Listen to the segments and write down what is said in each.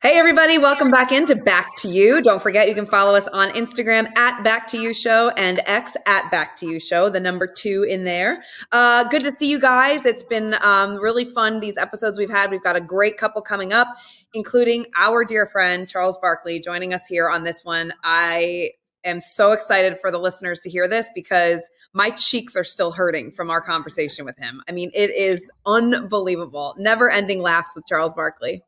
Hey, everybody, welcome back into Back to You. Don't forget, you can follow us on Instagram at Back to You Show and X at Back to You Show, the number two in there. Uh, good to see you guys. It's been um, really fun, these episodes we've had. We've got a great couple coming up, including our dear friend, Charles Barkley, joining us here on this one. I am so excited for the listeners to hear this because my cheeks are still hurting from our conversation with him. I mean, it is unbelievable. Never ending laughs with Charles Barkley.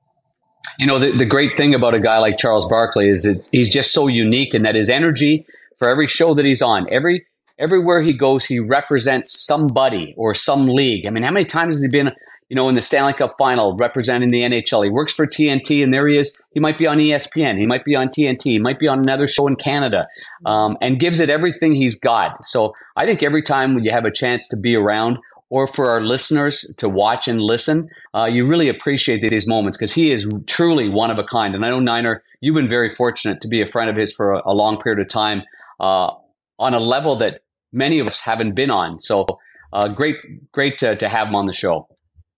You know, the, the great thing about a guy like Charles Barkley is that he's just so unique and that his energy for every show that he's on, every everywhere he goes, he represents somebody or some league. I mean, how many times has he been, you know, in the Stanley Cup final representing the NHL? He works for TNT, and there he is. He might be on ESPN. He might be on TNT. He might be on another show in Canada, um, and gives it everything he's got. So I think every time when you have a chance to be around or for our listeners to watch and listen, uh, you really appreciate these moments because he is truly one of a kind. And I know, Niner, you've been very fortunate to be a friend of his for a, a long period of time uh, on a level that many of us haven't been on. So uh, great, great to, to have him on the show.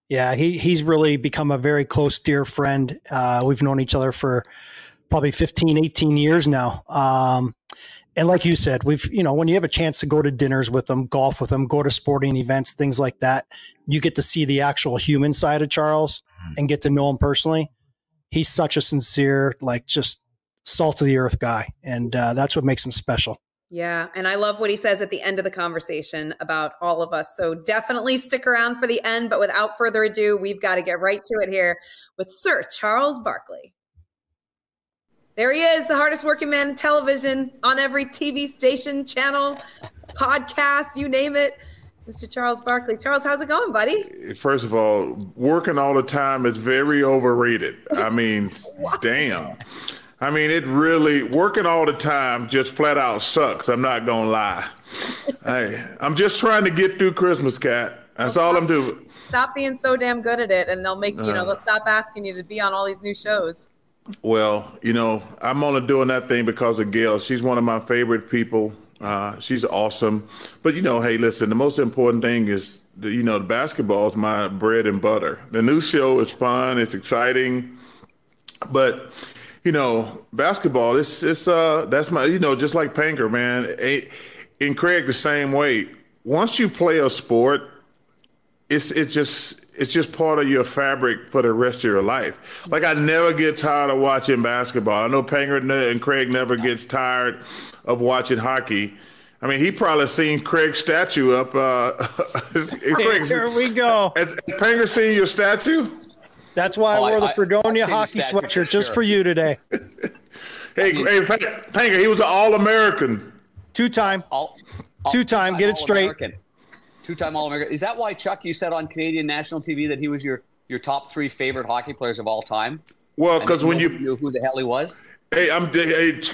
Yeah, he, he's really become a very close, dear friend. Uh, we've known each other for probably 15, 18 years now. Um, and like you said, we've, you know, when you have a chance to go to dinners with them, golf with them, go to sporting events, things like that, you get to see the actual human side of Charles mm-hmm. and get to know him personally. He's such a sincere, like just salt of the earth guy. And uh, that's what makes him special. Yeah. And I love what he says at the end of the conversation about all of us. So definitely stick around for the end. But without further ado, we've got to get right to it here with Sir Charles Barkley. There he is, the hardest working man in television on every TV station, channel, podcast, you name it. Mr. Charles Barkley. Charles, how's it going, buddy? First of all, working all the time is very overrated. I mean, damn. I mean, it really working all the time just flat out sucks. I'm not gonna lie. I, I'm just trying to get through Christmas, Kat. That's well, all I'm doing. Stop being so damn good at it, and they'll make you know uh, they'll stop asking you to be on all these new shows. Well, you know, I'm only doing that thing because of Gail. She's one of my favorite people. Uh, she's awesome. But you know, hey, listen, the most important thing is the, you know, the basketball is my bread and butter. The new show is fun, it's exciting, but you know, basketball, it's it's uh that's my you know, just like Panger, man. In Craig the same way. Once you play a sport, it's it just it's just part of your fabric for the rest of your life. Like I never get tired of watching basketball. I know Panger and Craig never gets tired of watching hockey. I mean, he probably seen Craig's statue up. Uh, Craig's, Here we go. Has, has Panger seen your statue? That's why oh, I wore the Fredonia hockey sweatshirt just sure. for you today. hey, I mean, hey, Panger, he was an All American. Two time. All, Two time. Get it straight. American. Two-time All-American. Is that why Chuck? You said on Canadian national TV that he was your your top three favorite hockey players of all time. Well, because when you knew who the hell he was. Hey, I'm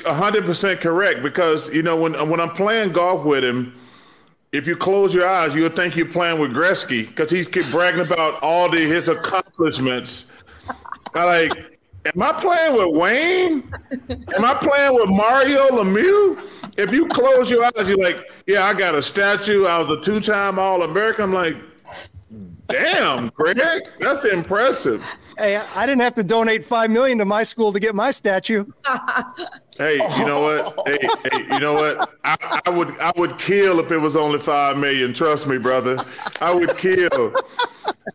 hundred percent correct because you know when when I'm playing golf with him, if you close your eyes, you'll think you're playing with Gretzky because he's keep bragging about all the his accomplishments. I like Am I playing with Wayne? Am I playing with Mario Lemieux? If you close your eyes, you're like, yeah, I got a statue. I was a two-time All-American. I'm like, damn, Greg, that's impressive. Hey, I didn't have to donate five million to my school to get my statue. hey, you know what? Hey, hey you know what? I, I, would I would kill if it was only five million. Trust me, brother. I would kill.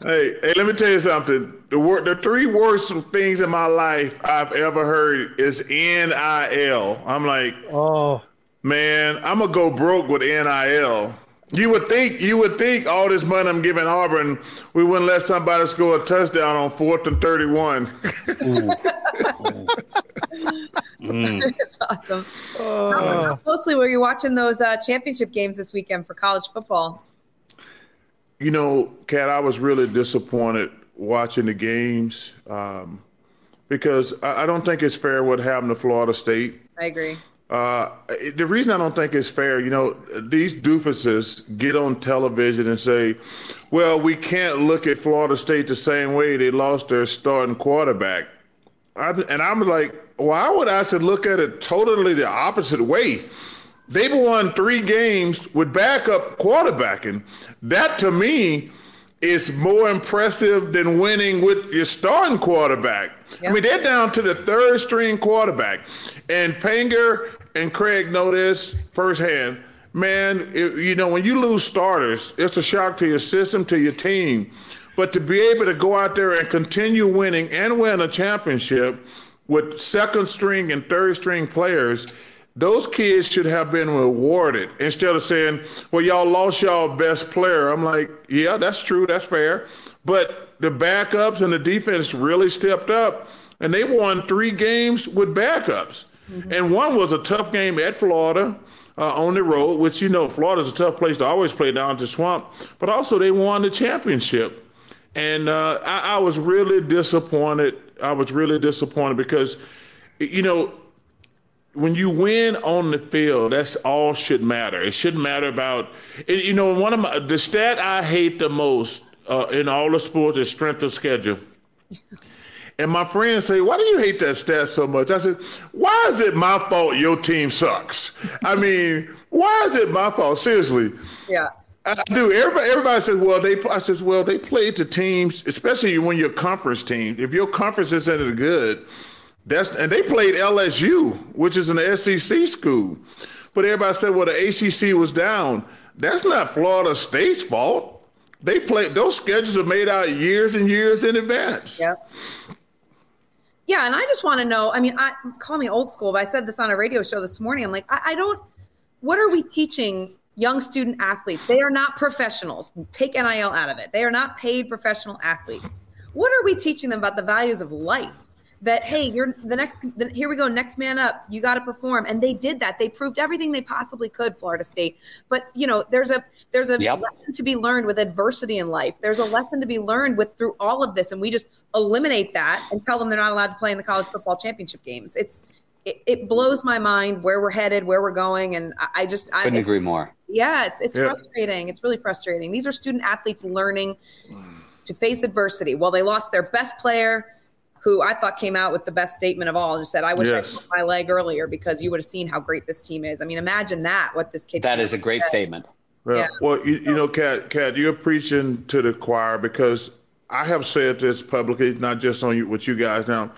hey, hey, let me tell you something. The wor- the three worst things in my life I've ever heard is NIL. I'm like, Oh, man, I'm gonna go broke with NIL. You would think you would think all this money I'm giving Auburn, we wouldn't let somebody score a touchdown on fourth and thirty-one. It's awesome. Oh. How, how closely were you watching those uh, championship games this weekend for college football? You know, Kat, I was really disappointed watching the games um, because I, I don't think it's fair what happened to Florida State. I agree. Uh, the reason I don't think it's fair, you know, these doofuses get on television and say, well, we can't look at Florida State the same way they lost their starting quarterback. I, and I'm like, why would I say look at it totally the opposite way? They've won three games with backup quarterbacking. That to me is more impressive than winning with your starting quarterback. I mean, they're down to the third string quarterback. And Panger and Craig know this firsthand. Man, it, you know, when you lose starters, it's a shock to your system, to your team. But to be able to go out there and continue winning and win a championship with second string and third string players, those kids should have been rewarded instead of saying, well, y'all lost y'all best player. I'm like, yeah, that's true. That's fair. But the backups and the defense really stepped up and they won three games with backups. And one was a tough game at Florida uh, on the road, which, you know, Florida's a tough place to always play down to Swamp. But also they won the championship. And uh, I, I was really disappointed. I was really disappointed because, you know, when you win on the field, that's all should matter. It shouldn't matter about, and, you know, one of my, the stat I hate the most uh, in all the sports is strength of schedule. And my friends say, Why do you hate that stat so much? I said, Why is it my fault your team sucks? I mean, why is it my fault? Seriously. Yeah. I do. Everybody, everybody says, "Well, they." I says, "Well, they played the teams, especially when you're conference team. If your conference isn't good, that's and they played LSU, which is an SEC school. But everybody said, "Well, the ACC was down." That's not Florida State's fault. They played those schedules are made out years and years in advance. Yep. Yeah, and I just want to know. I mean, I call me old school, but I said this on a radio show this morning. I'm like, I, I don't. What are we teaching young student athletes? They are not professionals. Take NIL out of it. They are not paid professional athletes. What are we teaching them about the values of life? That hey, you're the next. The, here we go, next man up. You got to perform, and they did that. They proved everything they possibly could. Florida State, but you know, there's a there's a Yep. lesson to be learned with adversity in life. There's a lesson to be learned with through all of this, and we just eliminate that and tell them they're not allowed to play in the college football championship games. It's it, it blows my mind where we're headed, where we're going, and I, I just I, Couldn't agree more. yeah, it's it's Yeah. frustrating. It's really frustrating. These are student athletes learning to face adversity. Well, they lost their best player, who I thought came out with the best statement of all, and just said, "I wish Yes. I broke my leg earlier because you would have seen how great this team is." I mean, imagine that. What this kid. That is a great said. statement. Well, Yeah. well, you, you know, Kat, Kat, you're preaching to the choir because I have said this publicly, not just on you, with you guys now.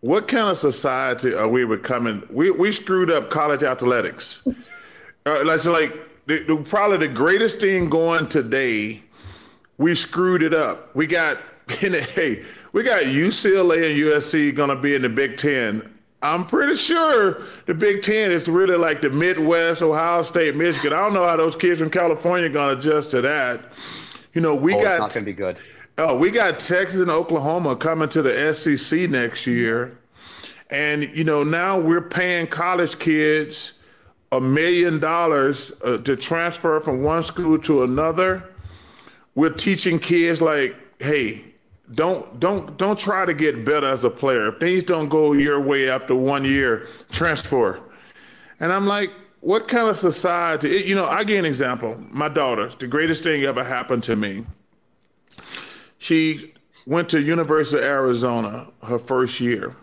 What kind of society are we becoming? We we screwed up college athletics. uh, like, so like the, the, probably the greatest thing going today. We screwed it up. We got hey, we got UCLA and USC going to be in the Big Ten. I'm pretty sure the Big Ten is really like the Midwest, Ohio State, Michigan. I don't know how those kids from California are going to adjust to that. You know, we Oh, it's got not going to be good. Oh, we got Texas and Oklahoma coming to the SEC next year. And, you know, now we're paying college kids a million dollars uh, to transfer from one school to another. We're teaching kids like, hey, don't don't don't try to get better as a player. If things don't go your way after one year, transfer. And I'm like, what kind of society? it- you know, I give an example. My daughter, the greatest thing ever happened to me she went to University of Arizona her first year.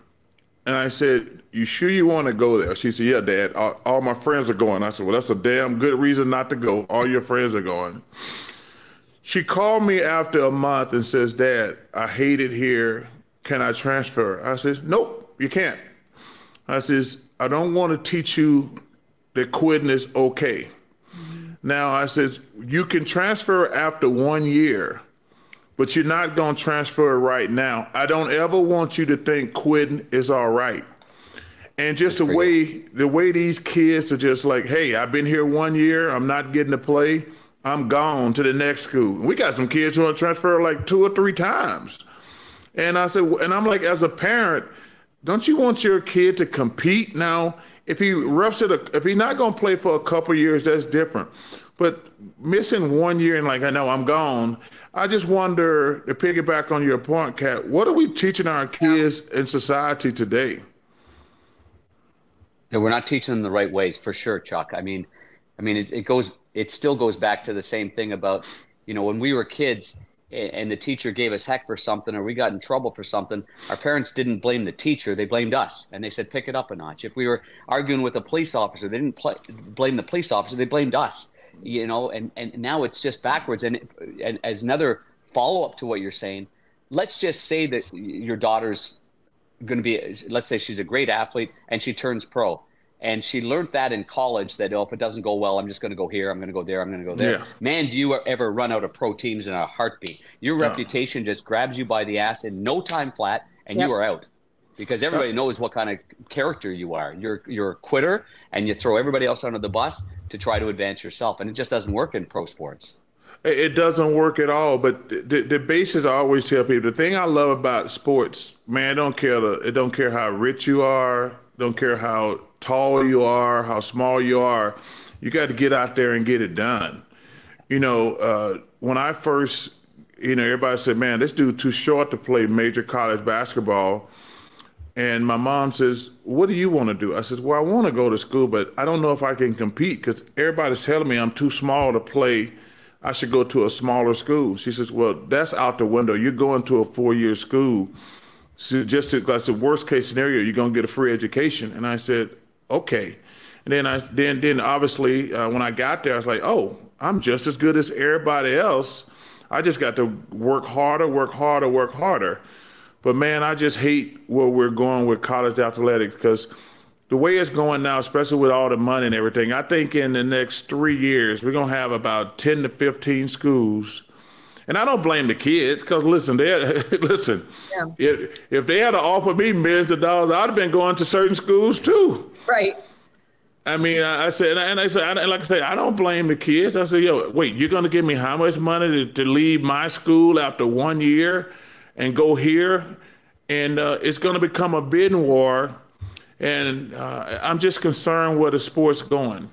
And I said, You sure you want to go there? She said, Yeah, Dad. All, all my friends are going. I said, Well, that's a damn good reason not to go. All your friends are going. She called me after a month and says, Dad, I hate it here. Can I transfer? I said, Nope, you can't. I says, I don't want to teach you that quitting is okay. Now I says, you can transfer after one year, but you're not going to transfer it right now. I don't ever want you to think quitting is all right. And just the way the way these kids are just like, hey, I've been here one year, I'm not getting to play, I'm gone to the next school. We got some kids who want to transfer like two or three times. And I said, and I'm like, as a parent, don't you want your kid to compete now? If he roughs it, if he's not going to play for a couple years, that's different. But missing one year and like, I know I'm gone. I just wonder to piggyback on your point, Kat. What are we teaching our kids in society today? No, we're not teaching them the right ways for sure, Chuck. I mean, I mean, it, it goes, it still goes back to the same thing about, you know, when we were kids and the teacher gave us heck for something or we got in trouble for something, our parents didn't blame the teacher, they blamed us. And they said, pick it up a notch. If we were arguing with a police officer, they didn't play, blame the police officer, they blamed us, you know, and, and now it's just backwards. And, and as another follow up to what you're saying, let's just say that your daughter's going to be, let's say she's a great athlete and she turns pro. And she learned that in college that oh, if it doesn't go well, I'm just going to go here, I'm going to go there, I'm going to go there. Yeah. Man, do you ever run out of pro teams in a heartbeat? Your yeah. reputation just grabs you by the ass in no time flat, and yep. you are out because everybody knows what kind of character you are. You're you're a quitter, and you throw everybody else under the bus to try to advance yourself, and it just doesn't work in pro sports. It doesn't work at all. But the, the basis I always tell people the thing I love about sports, man, I don't care the, it don't care how rich you are, don't care how tall you are, how small you are. You got to get out there and get it done. You know, uh, when I first, you know, everybody said, "Man, this dude too short to play major college basketball." And my mom says, "What do you want to do?" I said, "Well, I want to go to school, but I don't know if I can compete because everybody's telling me I'm too small to play." I should go to a smaller school. She says, Well, that's out the window. You're going to a four year school. So just to, that's the worst case scenario, you're going to get a free education. And I said, Okay. And then I then then obviously uh, when I got there, I was like, Oh, I'm just as good as everybody else. I just got to work harder, work harder, work harder. But man, I just hate where we're going with college athletics because the way it's going now, especially with all the money and everything, I think in the next three years, we're going to have about 10 to 15 schools. And I don't blame the kids because listen, they listen. Yeah. If, if they had to offer me millions of dollars, I'd have been going to certain schools too. Right. I mean, I, I said, and I said, like I said, I don't blame the kids. I said, yo, wait, you're going to give me how much money to, to leave my school after one year and go here? And uh, it's going to become a bidding war and uh, I'm just concerned where the sport's going.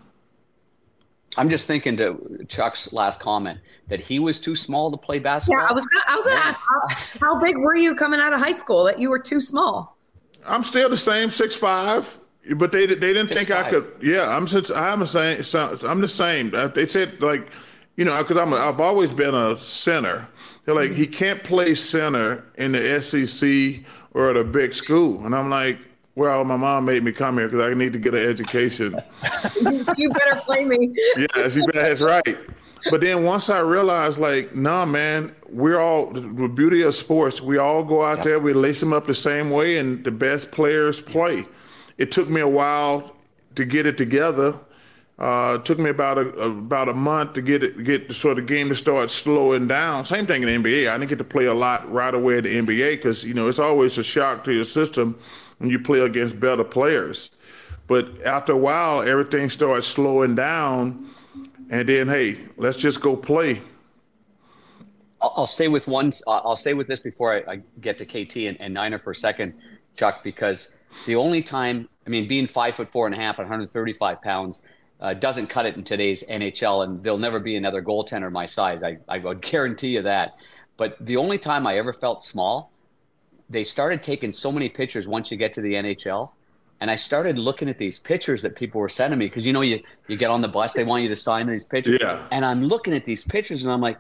I'm just thinking to Chuck's last comment that he was too small to play basketball. Yeah, I was gonna, I was going to ask how, how, big were you coming out of high school that you were too small? I'm still the same, six five. But they they didn't six, think five. I could. Yeah, I'm since I'm the same. I'm the same. Uh, they said like, you know, because I'm a, I've always been a center. They're like he can't play center in the SEC or at a big school, and I'm like well, my mom made me come here because I need to get an education. you better play me. yeah, she that's right. But then once I realized, like, nah, man, we're all the beauty of sports. We all go out yeah. there, we lace them up the same way, and the best players play. It took me a while to get it together. Uh, took me about a, about a month to get it get the sort of game to start slowing down. Same thing in the NBA. I didn't get to play a lot right away at the NBA because you know it's always a shock to your system when you play against better players. But after a while, everything starts slowing down, and then hey, let's just go play. I'll, stay with one. I'll stay with this before I, I get to KT and, and, Niner for a second, Chuck, because the only time, I mean, being five foot four and a half and 135 pounds uh, doesn't cut it in today's NHL, and there'll never be another goaltender my size. I, I would guarantee you that. But the only time I ever felt small they started taking so many pictures once you get to the NHL. And I started looking at these pictures that people were sending me because you know you you get on the bus, they want you to sign these pictures. Yeah. And I'm looking at these pictures and I'm like,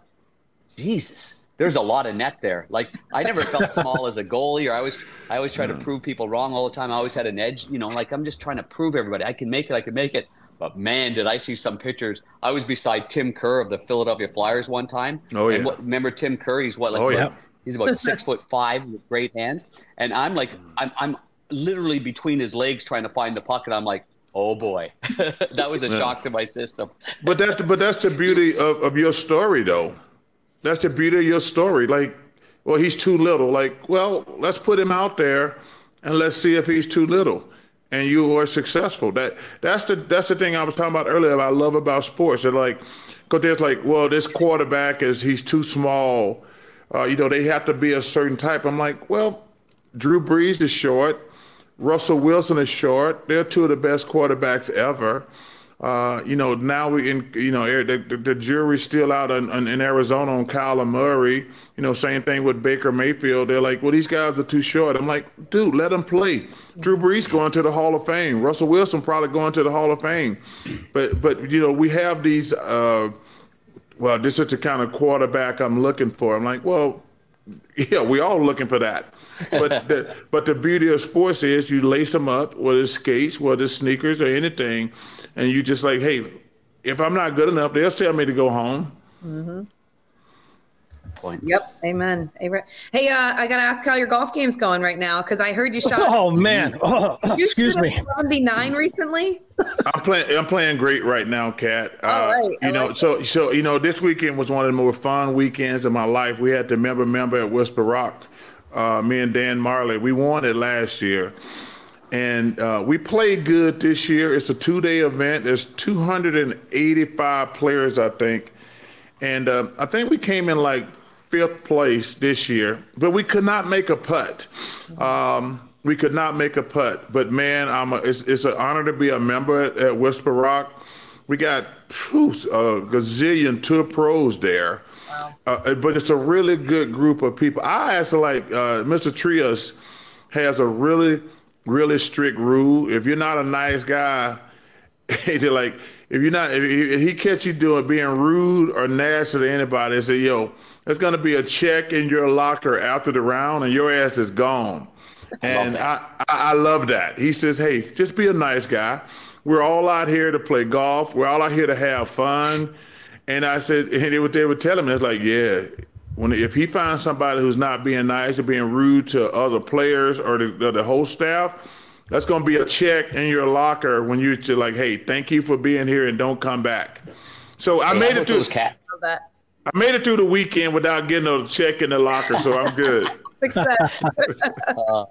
Jesus, there's a lot of net there. Like I never felt small as a goalie, or I always I always try to prove people wrong all the time. I always had an edge, you know, like I'm just trying to prove everybody I can make it, I can make it. But man, did I see some pictures. I was beside Tim Kerr of the Philadelphia Flyers one time. Oh yeah. What, remember Tim Kerr? He's what like oh, yeah. He's about six foot five with great hands, and I'm like, I'm, I'm literally between his legs trying to find the puck, and I'm like, oh boy, that was a yeah. shock to my system. but that, but that's the beauty of, of your story, though. That's the beauty of your story. Like, well, he's too little. Like, well, let's put him out there and let's see if he's too little. And you are successful. That that's the that's the thing I was talking about earlier. I love about sports. They're like, because there's like, well, this quarterback is he's too small. Uh, you know, they have to be a certain type. I'm like, well, Drew Brees is short. Russell Wilson is short. They're two of the best quarterbacks ever. Uh, you know, now we in, you know, the, the, the jury's still out in, in, Arizona on Kyler Murray. You know, same thing with Baker Mayfield. They're like, well, these guys are too short. I'm like, dude, let them play. Drew Brees going to the Hall of Fame. Russell Wilson probably going to the Hall of Fame. But, but you know, we have these. Uh, well, this is the kind of quarterback I'm looking for. I'm like, well, yeah, we all looking for that. But the, but the beauty of sports is you lace them up, whether it's skates, whether it's sneakers or anything and you just like, hey, if I'm not good enough, they'll tell me to go home. Mm-hmm. Point. Yep. Amen. Amen. Hey, uh, I got to ask how your golf game's going right now because I heard you shot. Oh man! Oh, you excuse me. Seventy nine recently. I'm playing. I'm playing great right now, Kat. Uh, All right. You I know, like so it. so you know, this weekend was one of the more fun weekends of my life. We had the member member at Whisper Rock. Uh, me and Dan Marley. We won it last year and uh, we played good this year. It's a two-day event. There's 285 players, I think, and uh, I think we came in like fifth place this year, but we could not make a putt. Um, we could not make a putt. But man, I'm a, it's, it's an honor to be a member at, at Whisper Rock. We got whew, a gazillion tour pros there. Wow. Uh, but it's a really good group of people. I actually like uh, Mr. Trias has a really really strict rule. If you're not a nice guy, they're like, if you're not, if he catch you doing being rude or nasty to anybody, say, yo, there's gonna be a check in your locker after the round, and your ass is gone. And I, I, I love that. He says, hey, just be a nice guy. We're all out here to play golf. We're all out here to have fun. And I said, and they would, they would tell him, it's like, yeah, when if he finds somebody who's not being nice or being rude to other players or the, the whole staff, that's going to be a check in your locker when you're like, hey, thank you for being here and don't come back. So I made it through. Kat. I made it through the weekend without getting a check in the locker, so I'm good. Success. uh,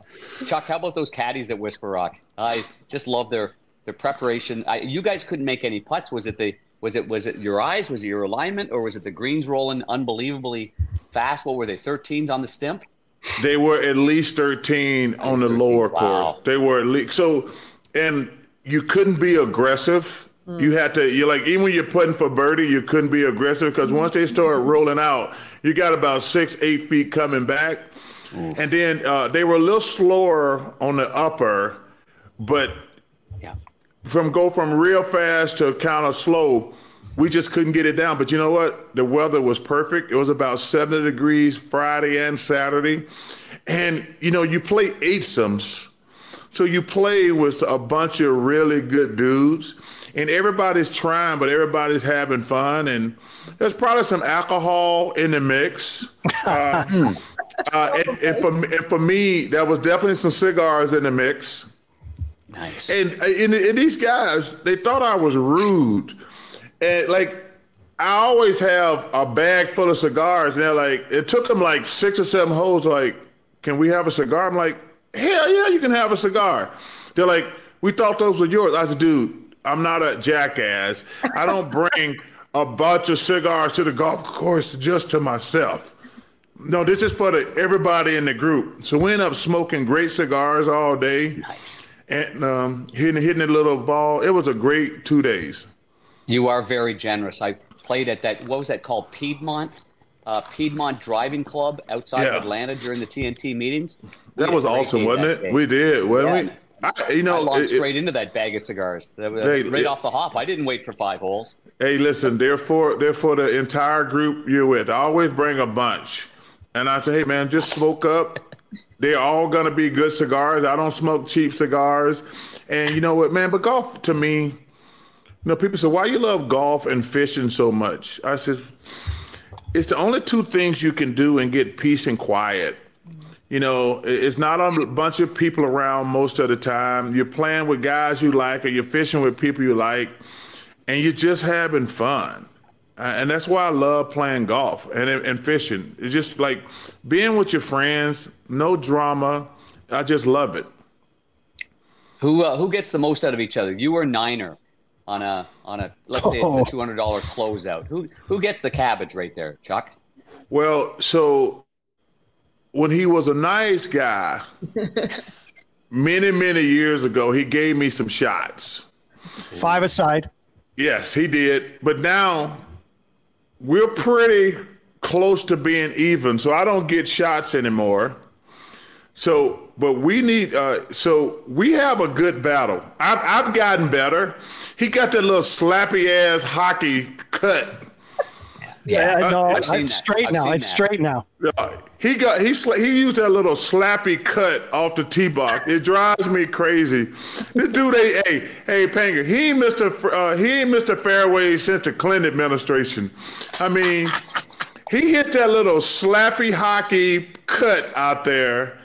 Chuck, how about those caddies at Whisper Rock? I just love their their preparation. I, you guys couldn't make any putts. Was it the was it was it your eyes? Was it your alignment, or was it the greens rolling unbelievably fast? What were they? 13s on the stimp. They were at least 13 on the 13. lower wow. course. They were at least so, and you couldn't be aggressive. Mm. You had to. You're like even when you're putting for birdie, you couldn't be aggressive because once they start rolling out, you got about six, eight feet coming back, Oof. and then uh, they were a little slower on the upper, but from go from real fast to kind of slow, we just couldn't get it down. But you know what? The weather was perfect. It was about 70 degrees Friday and Saturday. And, you know, you play eightsomes. So you play with a bunch of really good dudes. And everybody's trying, but everybody's having fun. And there's probably some alcohol in the mix. Uh, uh, and, and, for, and for me, there was definitely some cigars in the mix. Nice. And, and, and these guys, they thought I was rude. And like, I always have a bag full of cigars. And they're like, it took them like six or seven holes. Like, can we have a cigar? I'm like, hell yeah, you can have a cigar. They're like, we thought those were yours. I said, dude, I'm not a jackass. I don't bring a bunch of cigars to the golf course just to myself. No, this is for the, everybody in the group. So we end up smoking great cigars all day. Nice and um, hitting hitting a little ball. It was a great two days. You are very generous. I played at that. What was that called? Piedmont. Uh, Piedmont Driving Club outside yeah. of Atlanta during the TNT meetings. We that was awesome, wasn't it? Day. We did, wasn't yeah. we? I, you know, I launched it, straight into that bag of cigars. They, right it, off the hop. I didn't wait for five holes. Hey, listen, they're for the entire group you're with. I always bring a bunch, and I say, hey man, just smoke up. They're all gonna be good cigars. I don't smoke cheap cigars. And you know what, man? But golf to me, you know, people say, why you love golf and fishing so much? I said, it's the only two things you can do and get peace and quiet. You know, it's not a bunch of people around most of the time. You're playing with guys you like, or you're fishing with people you like, and you're just having fun. And that's why I love playing golf and and fishing. It's just like being with your friends, no drama. I just love it. Who uh, who gets the most out of each other? You or Niner on a on a let's say it's a two hundred dollar closeout. Who who gets the cabbage right there, Chuck? Well, so when he was a nice guy, many many years ago, he gave me some shots. Five aside. Yes, he did. But now we're pretty close to being even, so I don't get shots anymore. So, but we need. Uh, so we have a good battle. I've I've gotten better. He got that little slappy ass hockey cut. Yeah, yeah no, it's straight I've now. It's that. straight now. He got he he used that little slappy cut off the tee box. It drives me crazy. This dude, hey, hey, hey, Panger, he ain't Mr. Uh, he ain't Mr. Fairway since the Clinton administration. I mean, he hit that little slappy hockey cut out there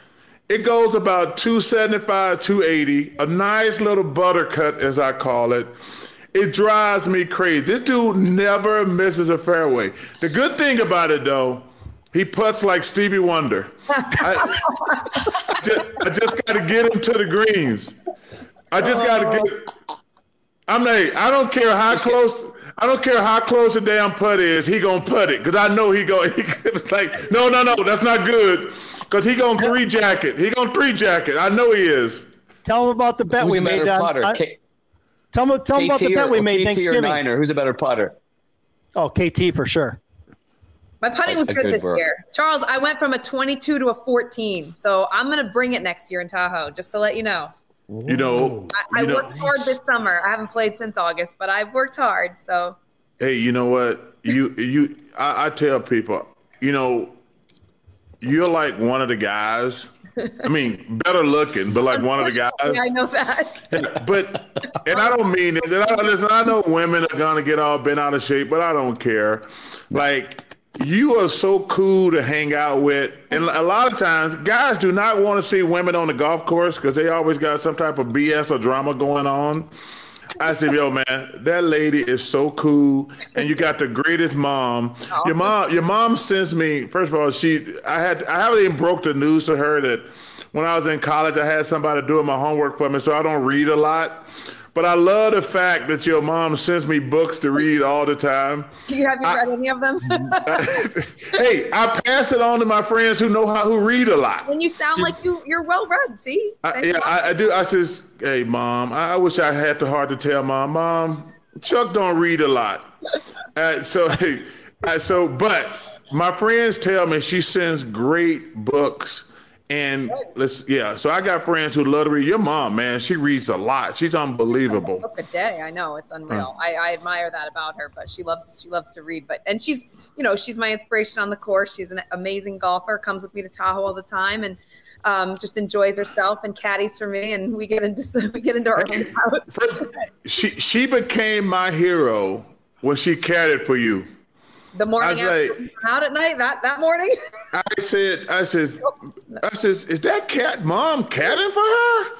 it goes about 275, 280, a nice little buttercut, as I call it. It drives me crazy. This dude never misses a fairway. The good thing about it, though, he puts like Stevie Wonder. I, I just, just got to get him to the greens. I just got to get. Oh. I'm like, I don't care how close. I don't care how close the damn putt is. He gonna put it because I know he go. He, like, no, no, no, that's not good. Because he gonna three jacket. He gonna three jacket. I know he is. Tell him about the bet Who's we made. Putter? I, K- tell him, tell him about the bet we made. KT Thanksgiving. or Niner? Who's a better putter? Oh, KT for sure. My putting was good this work. year. Charles, I went from a 22 to a 14. So I'm going to bring it next year in Tahoe, just to let you know. You know, I, I you worked hard this summer. I haven't played since August, but I've worked hard. So, hey, you know what? You, you, I, I tell people, you know, you're like one of the guys. I mean, better looking, but like one of the guys. I know that. but and I don't mean this. And I, listen, I know women are gonna get all bent out of shape, but I don't care. Like you are so cool to hang out with, and a lot of times guys do not want to see women on the golf course because they always got some type of BS or drama going on. I said, yo, man, that lady is so cool, and you got the greatest mom. Your mom, your mom sends me. First of all, she, I had, I haven't even broke the news to her that when I was in college, I had somebody doing my homework for me, so I don't read a lot. But I love the fact that your mom sends me books to read all the time. Do you have you I, read any of them? hey, I pass it on to my friends who know how who read a lot. And you sound like you you're well read. See? I, yeah, I, I, do. I says, hey, mom, I, wish I had the heart to tell mom, mom, Chuck don't read a lot. uh, so, hey, uh, so, but my friends tell me she sends great books and let's yeah, so I got friends who love to read. Your mom, man, she reads a lot. She's unbelievable. Book a day, I know it's unreal. I, I admire that about her, but she loves she loves to read. But and she's you know she's my inspiration on the course. She's an amazing golfer. Comes with me to Tahoe all the time, and um, just enjoys herself and caddies for me. And we get into we get into our own house. she she became my hero when she caddied for you. The morning after like, out at night, that that morning. I said, I said, I said, is that cat mom catting for her?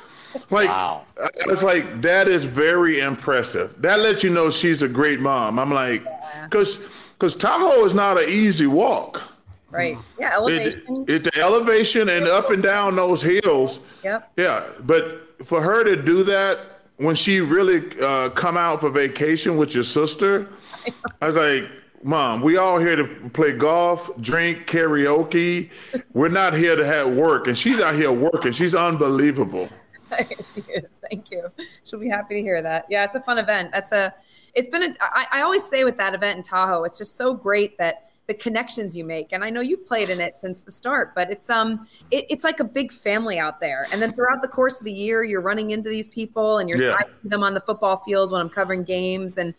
Like, wow. I was like, that is very impressive. That lets you know she's a great mom. I'm like, because yeah. because Tahoe is not an easy walk. Right. Yeah. Elevation. It, it, the elevation and up and down those hills. Yep. Yeah, but for her to do that when she really uh, come out for vacation with your sister, I was like Mom, we all here to play golf, drink, karaoke. We're not here to have work, and she's out here working. She's unbelievable. she is. Thank you. She'll be happy to hear that. Yeah, it's a fun event. That's a. It's been a. I, I always say with that event in Tahoe, it's just so great that the connections you make and i know you've played in it since the start but it's um it, it's like a big family out there and then throughout the course of the year you're running into these people and you're yeah. them on the football field when i'm covering games and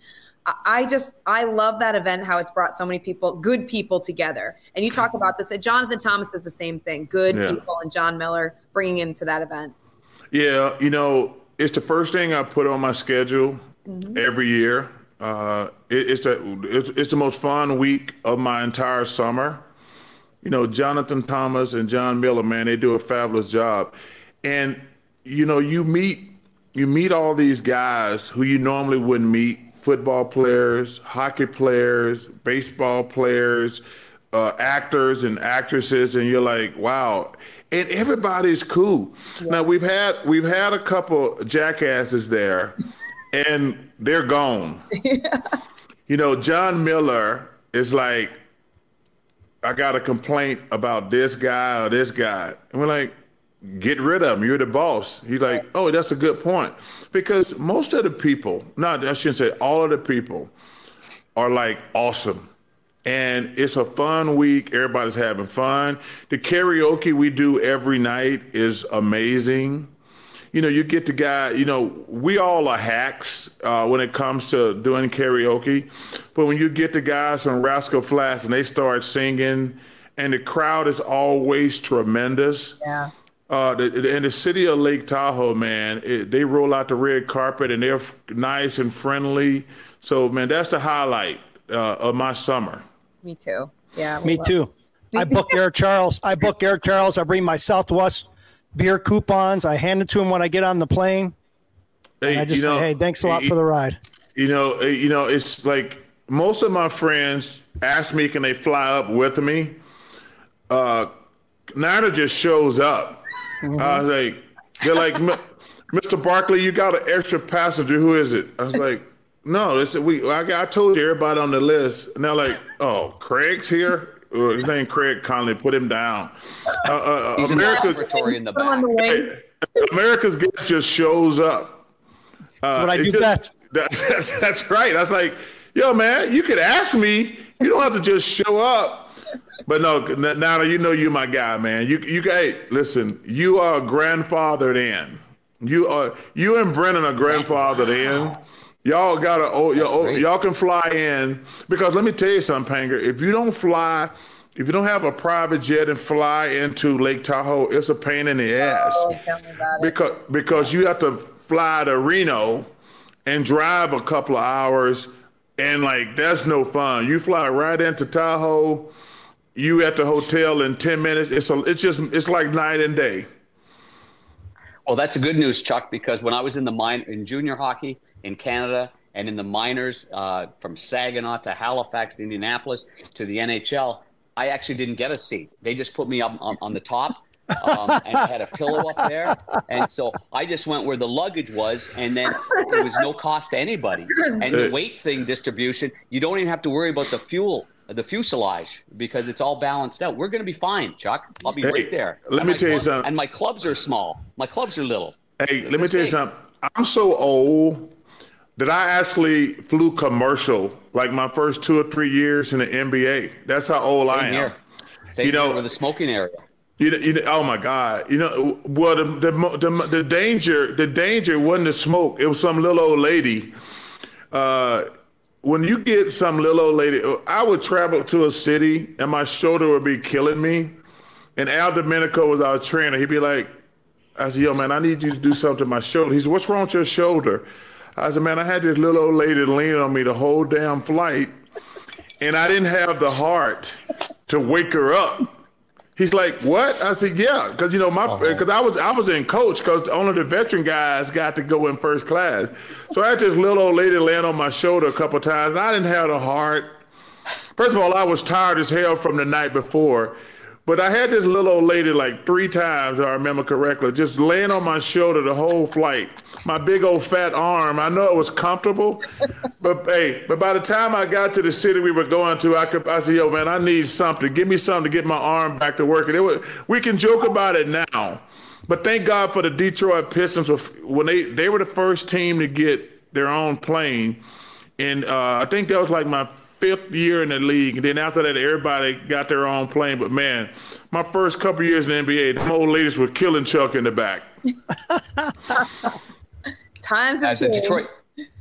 I just I love that event how it's brought so many people, good people together. And you talk about this. Jonathan Thomas does the same thing. Good yeah. people and John Miller bringing him to that event. Yeah, you know, it's the first thing I put on my schedule mm-hmm. every year. Uh, it, it's the it's, it's the most fun week of my entire summer. You know, Jonathan Thomas and John Miller, man, they do a fabulous job. And you know, you meet you meet all these guys who you normally wouldn't meet football players, hockey players, baseball players, uh, actors and actresses, and you're like, wow. And everybody's cool. Yeah. Now we've had we've had a couple jackasses there, and they're gone. yeah. You know, John Miller is like, I got a complaint about this guy or this guy, and we're like, get rid of him. You're the boss. He's like, oh, that's a good point. Because most of the people, not I shouldn't say all of the people, are like awesome. And it's a fun week. Everybody's having fun. The karaoke we do every night is amazing. You know, you get the guy, you know, we all are hacks uh, when it comes to doing karaoke. But when you get the guys from Rascal Flatts and they start singing, and the crowd is always tremendous. Yeah uh, the, in the city of Lake Tahoe, man, it, they roll out the red carpet and they're f- nice and friendly. So, man, that's the highlight uh, of my summer. Me too. Yeah. Me too. I book Air Charles. I book Air Charles. I bring my Southwest beer coupons. I hand it to him when I get on the plane. Hey, I just you know, say, hey, thanks a lot for the ride. You know, you know, it's like most of my friends ask me, can they fly up with me? Uh, Niner just shows up Mm-hmm. I was like, they're like, Mr. Barkley, you got an extra passenger. Who is it? I was like, no, it's we. I, I told you everybody on the list, and they're like, oh, Craig's here. Uh, his name Craig Conley. Put him down. Uh, uh, uh He's America's in the back. America's guest just shows up. Uh, what I do just, best. That's, that's, that's right. I was like, yo, man, you could ask me. You don't have to just show up. But no, now you know you my guy, man. You you can hey, listen, you are grandfathered in. You are you and Brennan are grandfathered in. Y'all gotta oh, y'all, y'all can fly in because let me tell you something, Panger. If you don't fly, if you don't have a private jet and fly into Lake Tahoe, it's a pain in the ass. Oh, because because you have to fly to Reno and drive a couple of hours and like that's no fun. You fly right into Tahoe you at the hotel in 10 minutes it's a, it's just it's like night and day. Well that's a good news chuck because when i was in the mine in junior hockey in canada and in the minors uh, from saginaw to halifax to indianapolis to the nhl i actually didn't get a seat. They just put me up on, on the top um, and I had a pillow up there, and so I just went where the luggage was, and then it was no cost to anybody. And the weight thing distribution, you don't even have to worry about the fuel the fuselage because it's all balanced out. We're going to be fine, Chuck. I'll be hey, right there. Let and me tell club, you something. And my clubs are small. My clubs are little. Hey, let me tell you something. I'm so old that I actually flew commercial like my first two or three years in the NBA. That's how old Same I am. Here. Same you know, with the smoking area. You know, you know, oh my God! You know, well, the, the the the danger, the danger wasn't the smoke. It was some little old lady. Uh, when you get some little old lady, I would travel to a city and my shoulder would be killing me. And Al Domenico was our trainer. He'd be like, I said, yo, man, I need you to do something to my shoulder. He said, what's wrong with your shoulder? I said, man, I had this little old lady lean on me the whole damn flight, and I didn't have the heart to wake her up. He's like, "What?" I said, "Yeah," because you know my because uh-huh. I was I was in coach because only the veteran guys got to go in first class. So I had this little old lady land on my shoulder a couple times. I didn't have the heart. First of all, I was tired as hell from the night before, but I had this little old lady like three times, I remember correctly, just laying on my shoulder the whole flight. My big old fat arm. I know it was comfortable, but hey, but by the time I got to the city we were going to, I could I said, yo, man, I need something. Give me something to get my arm back to working. It was, we can joke about it now. But thank God for the Detroit Pistons when they they were the first team to get their own plane, and uh, I think that was like my fifth year in the league. And then after that, everybody got their own plane. But man, my first couple years in the NBA, the old ladies were killing Chuck in the back. Times have changed. Detroit,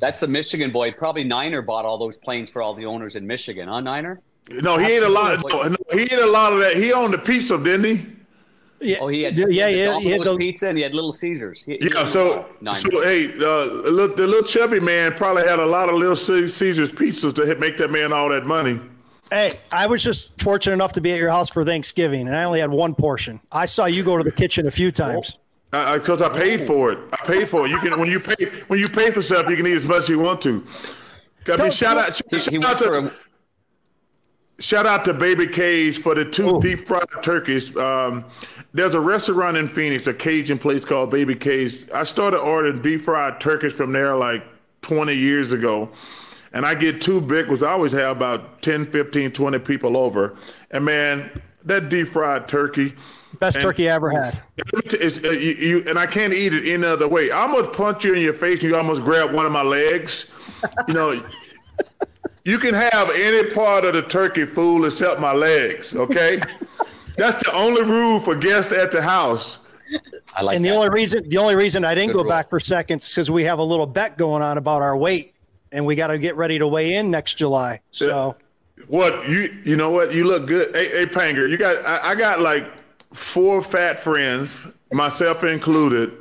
that's the Michigan boy. Probably Niner bought all those planes for all the owners in Michigan, huh, Niner? No, he ate a lot. Of, no, he ate a lot of that. He owned the pizza, didn't he? Yeah. Oh, he had yeah, yeah, yeah. He had the, pizza and he had Little Caesars. He, yeah, he so so hey, uh, the little chubby man probably had a lot of Little Caesars pizzas to make that man all that money. Hey, I was just fortunate enough to be at your house for Thanksgiving, and I only had one portion. I saw you go to the kitchen a few times. Because I, I, paid for it. I paid for it. You can when you pay when you pay for stuff, you can eat as much as you want to. I mean, shout out, shout out to. Shout out to Baby Kay's for the two Ooh. deep fried turkeys. Um, there's a restaurant in Phoenix, a Cajun place called Baby Kay's. I started ordering deep fried turkeys from there like 20 years ago. And I get two big ones. I always have about 10, 15, 20 people over. And man, that deep fried turkey. Best turkey I ever had. It's, uh, you, you, and I can't eat it any other way. I almost punch you in your face and you almost grab one of my legs. You know, you can have any part of the turkey fool except my legs, okay? That's the only rule for guests at the house. I like and the only reason the only reason I didn't Good go rule. back for seconds because we have a little bet going on about our weight, and we got to get ready to weigh in next July. So, what you you know what you look good. Hey, hey Panger, you got I, I got like four fat friends, myself included.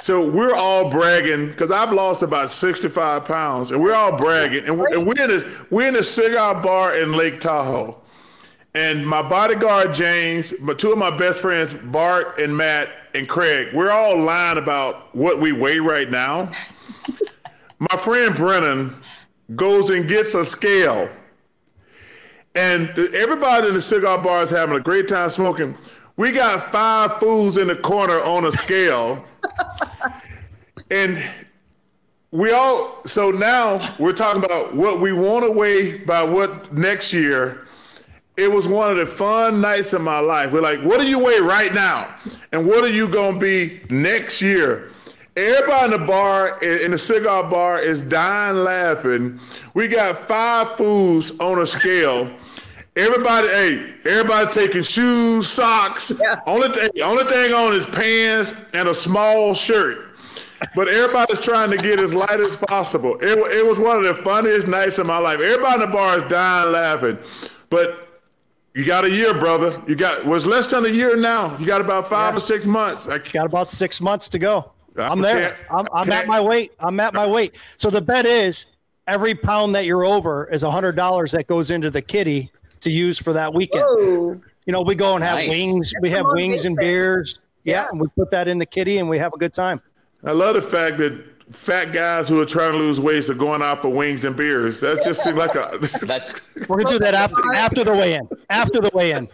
So we're all bragging because I've lost about 65 pounds, and we're all bragging, and we're, and we're in a we're in a cigar bar in Lake Tahoe. And my bodyguard James, but two of my best friends, Bart and Matt and Craig, we're all lying about what we weigh right now. my friend Brennan goes and gets a scale. And everybody in the cigar bar is having a great time smoking. We got five fools in the corner on a scale. And we all, so now we're talking about what we want to weigh by what next year it was one of the fun nights of my life. We're like, what do you weigh right now? And what are you going to be next year? Everybody in the bar, in the cigar bar, is dying laughing. We got five fools on a scale. Everybody, hey, everybody taking shoes, socks. Yeah. Only thing, only thing on is pants and a small shirt. But everybody's trying to get as light as possible. It, it was one of the funniest nights of my life. Everybody in the bar is dying laughing. But you got a year, brother. You got was less than a year now. You got about five yeah. or six months. I got about six months to go. I'm there. I'm, I'm at my weight. I'm at my weight. So the bet is every pound that you're over is a hundred dollars that goes into the kitty to use for that weekend. Whoa. You know, we go and have nice. wings. That's we have wings and beers. Yeah. yeah, and we put that in the kitty and we have a good time. I love the fact that fat guys who are trying to lose weight are going out for wings and beers. That just seems like a. That's we're gonna do that after after the weigh-in. After the weigh-in.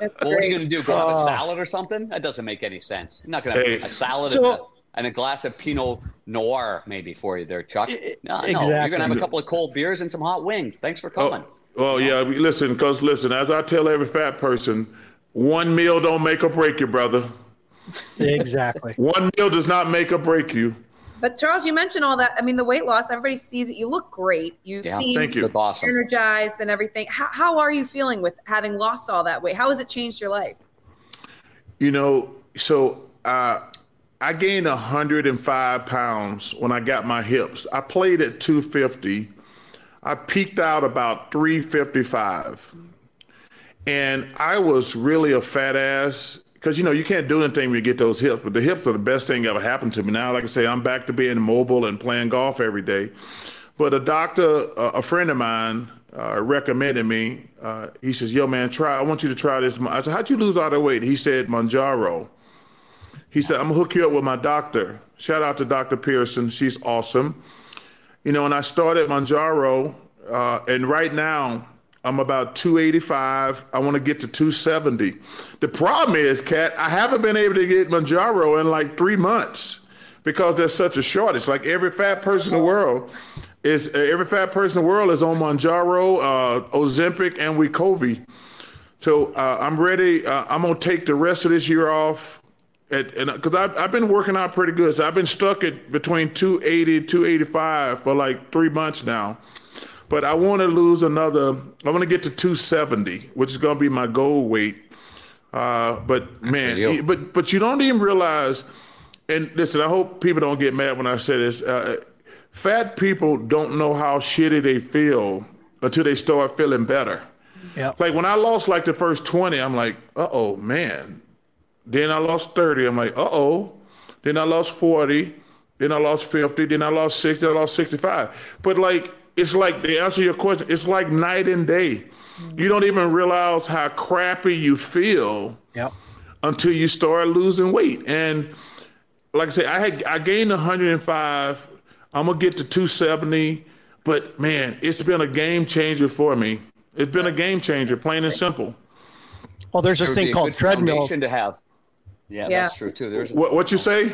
That's what are you gonna do? Go have a uh, salad or something? That doesn't make any sense. You're not gonna hey. have a salad so, and, a, and, a, glass of Pinot Noir maybe for you there, Chuck. No, exactly. no, you're gonna have a couple of cold beers and some hot wings. Thanks for coming. Oh, oh yeah, listen, because listen, as I tell every fat person, one meal don't make or break you, brother. Exactly. one meal does not make or break you. But Charles, you mentioned all that. I mean, the weight loss, everybody sees it. You look great. You've yeah, seem thank you. Awesome. energized and everything. How, how are you feeling with having lost all that weight? How has it changed your life? You know, so uh, I gained 105 pounds when I got my hips. I played at 250. I peaked out about 355. And I was really a fat ass because you know you can't do anything when you get those hips, but the hips are the best thing ever happened to me. Now, like I say, I'm back to being mobile and playing golf every day. But a doctor, a friend of mine, uh, recommended me. Uh, he says, "Yo, man, try. I want you to try this." I said, "How'd you lose all that weight?" He said, "Mounjaro." He said, "I'm gonna hook you up with my doctor." Shout out to Dr. Pearson. She's awesome. You know, and I started Mounjaro, uh, and right now I'm about 285. I want to get to 270. The problem is, Kat, I haven't been able to get Mounjaro in like three months because there's such a shortage. Like every fat person in the world is every fat person in the world is on Mounjaro, uh, Ozempic, and Wegovy. So uh, I'm ready. Uh, I'm gonna take the rest of this year off, and because I've, I've been working out pretty good. So I've been stuck at between 280 285 for like three months now. But I want to lose another. I want to get to 270, which is going to be my goal weight. Uh, but man, but but you don't even realize. And listen, I hope people don't get mad when I say this. Uh, fat people don't know how shitty they feel until they start feeling better. Yeah. Like when I lost like the first 20, I'm like, uh oh, man. Then I lost 30. I'm like, uh oh. Then I lost 40. Then I lost 50. Then I lost 60. Then I lost 65. But like it's like to answer your question, it's like night and day. You don't even realize how crappy you feel yep. until you start losing weight. And like I said, I had I gained 105. I'm gonna get to 270. But man, it's been a game changer for me. It's been a game changer, plain and simple. Well, there's this thing called treadmill. to have. Yeah, Yeah. that's true too. There's What what you say?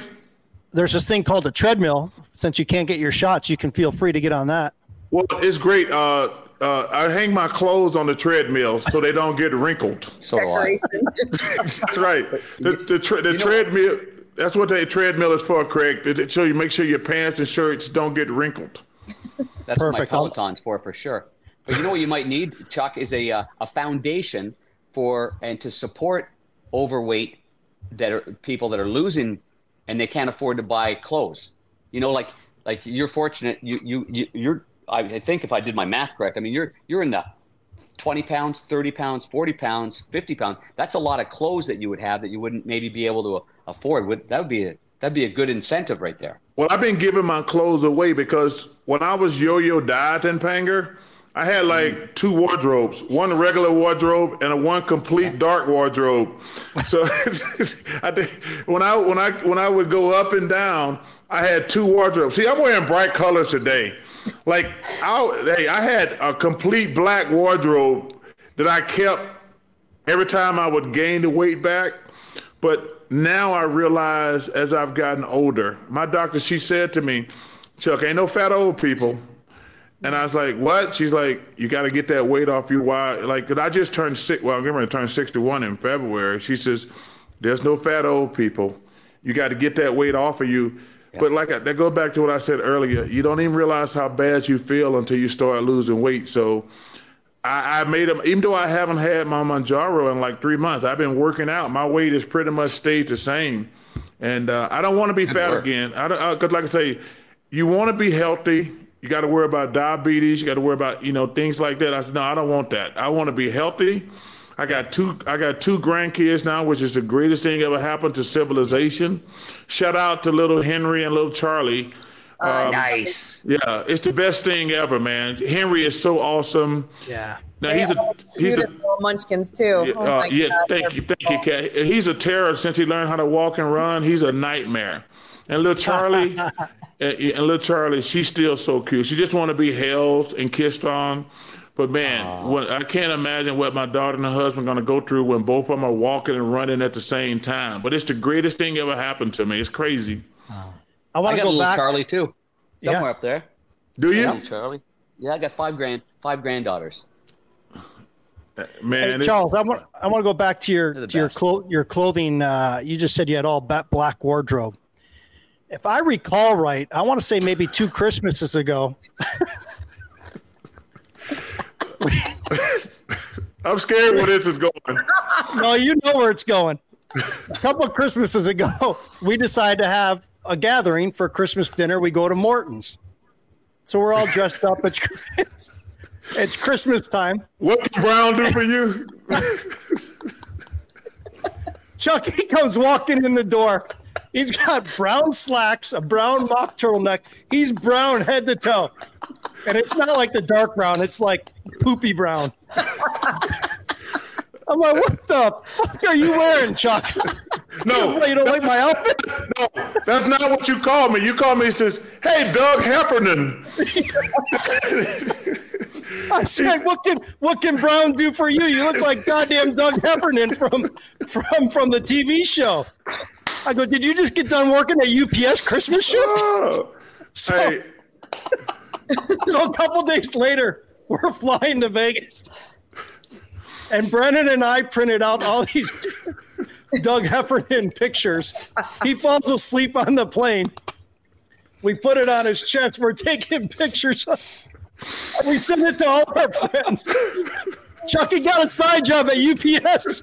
There's this thing called a treadmill. Since you can't get your shots, you can feel free to get on that. Well, it's great. Uh, uh, I hang my clothes on the treadmill so they don't get wrinkled. so do I. That's right. The the, tre- the know- treadmill. That's what the treadmill is for, Craig. To show you, make sure your pants and shirts don't get wrinkled. That's Perfect. what my Peloton's for, for sure. But you know what you might need, Chuck, is a uh, a foundation for and to support overweight that are people that are losing and they can't afford to buy clothes. You know, like like you're fortunate. You you, you you're. I think if I did my math correct, I mean you're you're in the 20 pounds, 30 pounds, 40 pounds, 50 pounds. That's a lot of clothes that you would have that you wouldn't maybe be able to afford. Would that would be a that'd be a good incentive right there. Well, I've been giving my clothes away because when I was yo-yo dieting, Panger, I had like mm. two wardrobes, one regular wardrobe and a one complete dark wardrobe. So I did, when I when I when I would go up and down, I had two wardrobes. See, I'm wearing bright colors today. Like I, hey, I had a complete black wardrobe that I kept every time I would gain the weight back. But now I realize as I've gotten older, my doctor, she said to me, Chuck, ain't no fat old people. And I was like, what? She's like, you got to get that weight off you. Why? Like, cause I just turned six. Well, I'm to turn 61 in February. She says, there's no fat old people. You got to get that weight off of you. But like I, that goes back to what I said earlier. You don't even realize how bad you feel until you start losing weight. So I, I made them, even though I haven't had my Mounjaro in like three months, I've been working out. My weight has pretty much stayed the same. And uh, I don't want to be fat work. again. I don't, because like I say, you want to be healthy. You got to worry about diabetes. You got to worry about, you know, things like that. I said, no, I don't want that. I want to be healthy. I got two. I got two grandkids now, which is the greatest thing ever happened to civilization. Shout out to little Henry and little Charlie. Um, nice. Yeah, it's the best thing ever, man. Henry is so awesome. Yeah. Now he's a he's a little munchkins too. yeah, Oh uh, yeah, God, thank they're you, thank you, Kat. He's a terror since he learned how to walk and run. He's a nightmare. And little Charlie, and, and little Charlie, she's still so cute. She just want to be held and kissed on. But man, when, I can't imagine what my daughter and her husband are going to go through when both of them are walking and running at the same time. But it's the greatest thing ever happened to me. It's crazy. I I want to got a go little back. Charlie too. Yeah. Somewhere up there. Do you, Little Charlie. Yeah, I got five grand, five granddaughters. man? Hey, Charles, I want I want to go back to your They're to your clo- your clothing. Uh, you just said you had all black wardrobe. If I recall right, I want to say maybe two Christmases ago. I'm scared where this is going. No, you know where it's going. A couple of Christmases ago, we decided to have a gathering for Christmas dinner. We go to Morton's, so we're all dressed up. It's it's Christmas time. What can Brown do for you? Chucky comes walking in the door. He's got brown slacks, a brown mock turtleneck. He's brown head to toe. And it's not like the dark brown, it's like poopy brown. I'm like, what the fuck are you wearing, Chuck? No, you don't like my outfit? no, that's not what you call me. You call me and says, "Hey, Doug Heffernan." I said, what can what can Brown do for you? You look like goddamn Doug Heffernan from from from the TV show. I go, did you just get done working at UPS Christmas shift? Oh. Hey, So a couple days later, we're flying to Vegas. And Brennan and I printed out all these Doug Heffernan pictures. He falls asleep on the plane. We put it on his chest. We're taking pictures. We send it to all our friends. Chucky got a side job at UPS.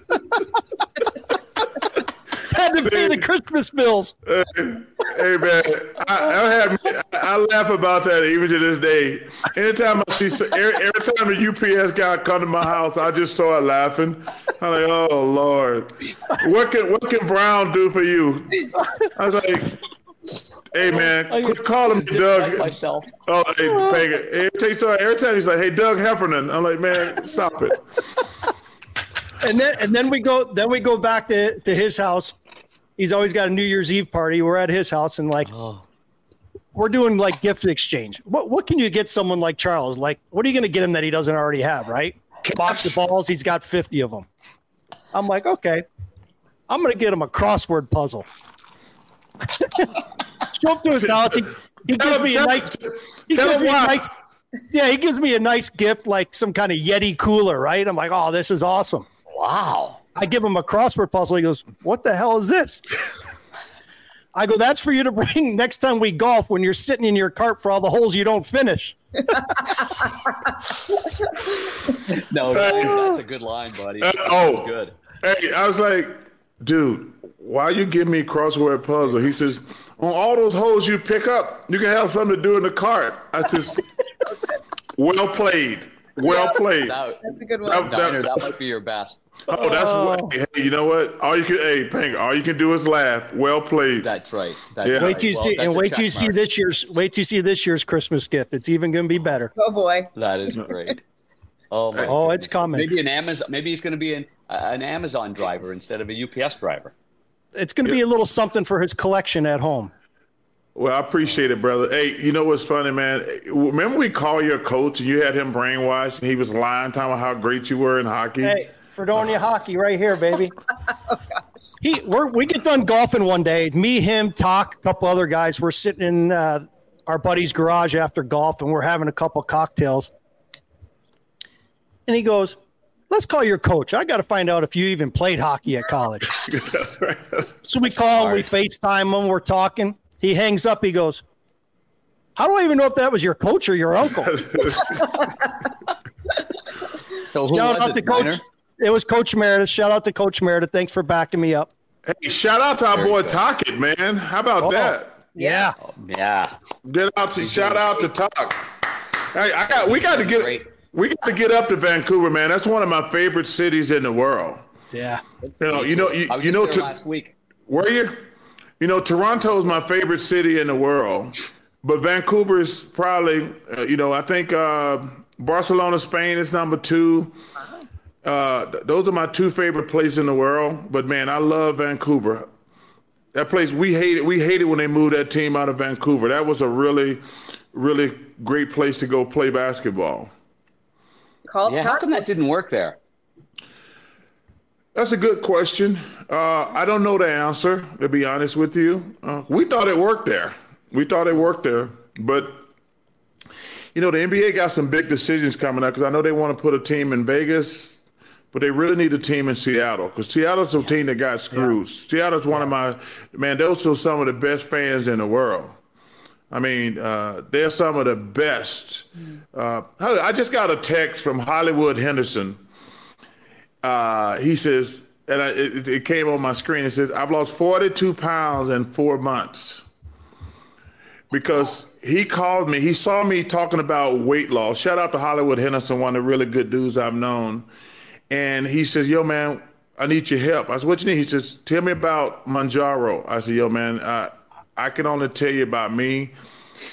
Had to pay the Christmas bills. hey, man, I, I have I laugh about that even to this day. Anytime I see every, every time the UPS guy come to my house, I just start laughing. I'm like, oh Lord, what can what can Brown do for you? I was like, hey man, quit calling me Doug. myself. Oh, hey, Pega. Every time, so every time he's like, "Hey, Doug Heffernan," I'm like, "Man, stop it." and then and then we go then we go back to, to his house. He's always got a New Year's Eve party. We're at his house and like Oh. we're doing like gift exchange. What what can you get someone like Charles? Like, what are you going to get him that he doesn't already have? Right? Box of balls. He's got fifty of them. I'm like, okay, I'm going to get him a crossword puzzle. Show up to his house. He, he gives him- me a nice. He gives him me a nice. Yeah, he gives me a nice gift, like some kind of Yeti cooler, right? I'm like, oh, this is awesome. Wow. I give him a crossword puzzle. He goes, "What the hell is this?" I go, "That's for you to bring next time we golf when you're sitting in your cart for all the holes you don't finish." No, that's a good line, buddy. Uh, oh, good. Hey, I was like, dude, why you give me crossword puzzle? He says, on all those holes you pick up, you can have something to do in the cart. I says, well played, well played. That, That's a good one. That- Diner, that might be your best. Oh, that's what. Hey, you know what? All you can, hey, Pang, all you can do is laugh. Well played. That's right. That's Yeah. right. Wait till you Well, see, and wait till you see this year's. Wait till you see this year's Christmas gift. It's even going to be better. Oh boy. That is great. Oh, my Oh, it's coming. Maybe an Amazon. Maybe he's going to be an uh, an Amazon driver instead of a UPS driver. It's going to be a little something for his collection at home. Well, I appreciate it, brother. Hey, you know what's funny, man? Remember we called your coach and you had him brainwashed and he was lying, telling how great you were in hockey. Hey, Fredonia hockey right here, baby. He, we're, we get done golfing one day. Me, him, talk, a couple other guys. We're sitting in uh, our buddy's garage after golf, and we're having a couple cocktails. And he goes, "Let's call your coach. I got to find out if you even played hockey at college." so we call him, we FaceTime him, we're talking. He hangs up. He goes, "How do I even know if that was your coach or your uncle?" So who Shout out it, to Coach. Diner? It was Coach Meredith. Shout out to Coach Meredith. Thanks for backing me up. Hey, shout out to our Very boy good. Tocchet, man. How about Oh. that? Yeah. Yeah. Get out to shout out to Talk. Hey, I got we got to get we got to get up to Vancouver, man. That's one of my favorite cities in the world. Yeah. You know, you know, you, I was you just know, there to, last week. were you? You know, Toronto is my favorite city in the world, but Vancouver is probably, uh, you know, I think uh, Barcelona, Spain is number two. Uh, th- those are my two favorite places in the world. But man, I love Vancouver. That place we hated. We hated when they moved that team out of Vancouver. That was a really, really great place to go play basketball. Call Yeah. How come that didn't work there? That's a good question. Uh, I don't know the answer, to be honest with you. Uh, we thought it worked there. We thought it worked there. But, you know, the NBA got some big decisions coming up because I know they want to put a team in Vegas, but they really need a team in Seattle because Seattle's a team that got screwed. Seattle's one of my, man, those are some of the best fans in the world. I mean, uh, they're some of the best. Uh, I just got a text from Hollywood Henderson uh, he says, and I, it, it came on my screen. It says, I've lost 42 pounds in four months because he called me. He saw me talking about weight loss. Shout out to Hollywood Henderson, one of the really good dudes I've known. And he says, Yo, man, I need your help. I said, What you need? He says, Tell me about Mounjaro. I said, Yo, man, uh, I can only tell you about me.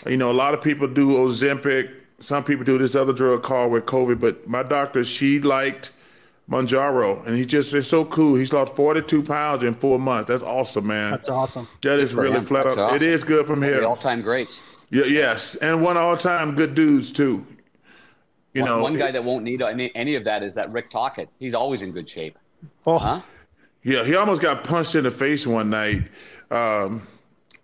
You know, a lot of people do Ozempic. Some people do this other drug called Wegovy, but my doctor, she liked Mounjaro, and he just is so cool. He's lost 42 pounds in four months. That's awesome, man. That's awesome. That is really him. flat That's out. It awesome. is good from The here. all-time greats. Yeah, yes, and one all-time good dudes too. You One, know, one guy that won't need any, any of that is that Rick Tocchet. He's always in good shape. Oh, Huh? Yeah, he almost got punched in the face one night. Um,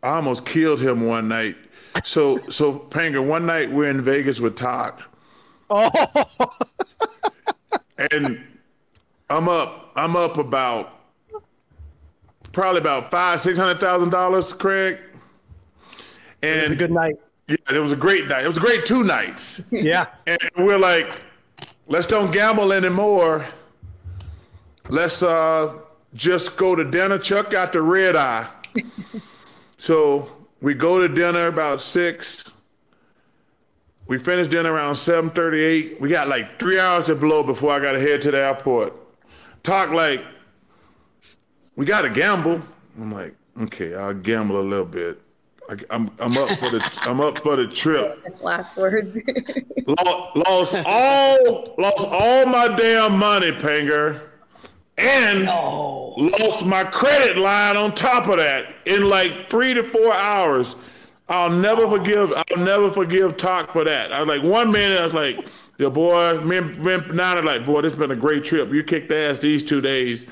I almost killed him one night. So, so Panga, one night we're in Vegas with Todd, oh, and I'm up. I'm up about probably about five, six hundred thousand dollars, Craig. a And good night. yeah, it was a great night. It was a great two nights. Yeah. And we're like, let's don't gamble anymore. Let's uh, just go to dinner. Chuck got the red eye. so we go to dinner about six. We finish dinner around 7:38. We got like three hours to blow before I got to head to the airport. Talk like, we got to gamble. I'm like, okay, I'll gamble a little bit. I, I'm I'm up for the I'm up for the trip His last words. Lo- lost all lost all my damn money, Panger, and lost my credit line on top of that in like three to four hours. I'll never forgive. I'll never forgive Talk for that. I was like one minute. I was like, the boy, me and, me and they're like, boy, this has been a great trip. You kicked ass these two days.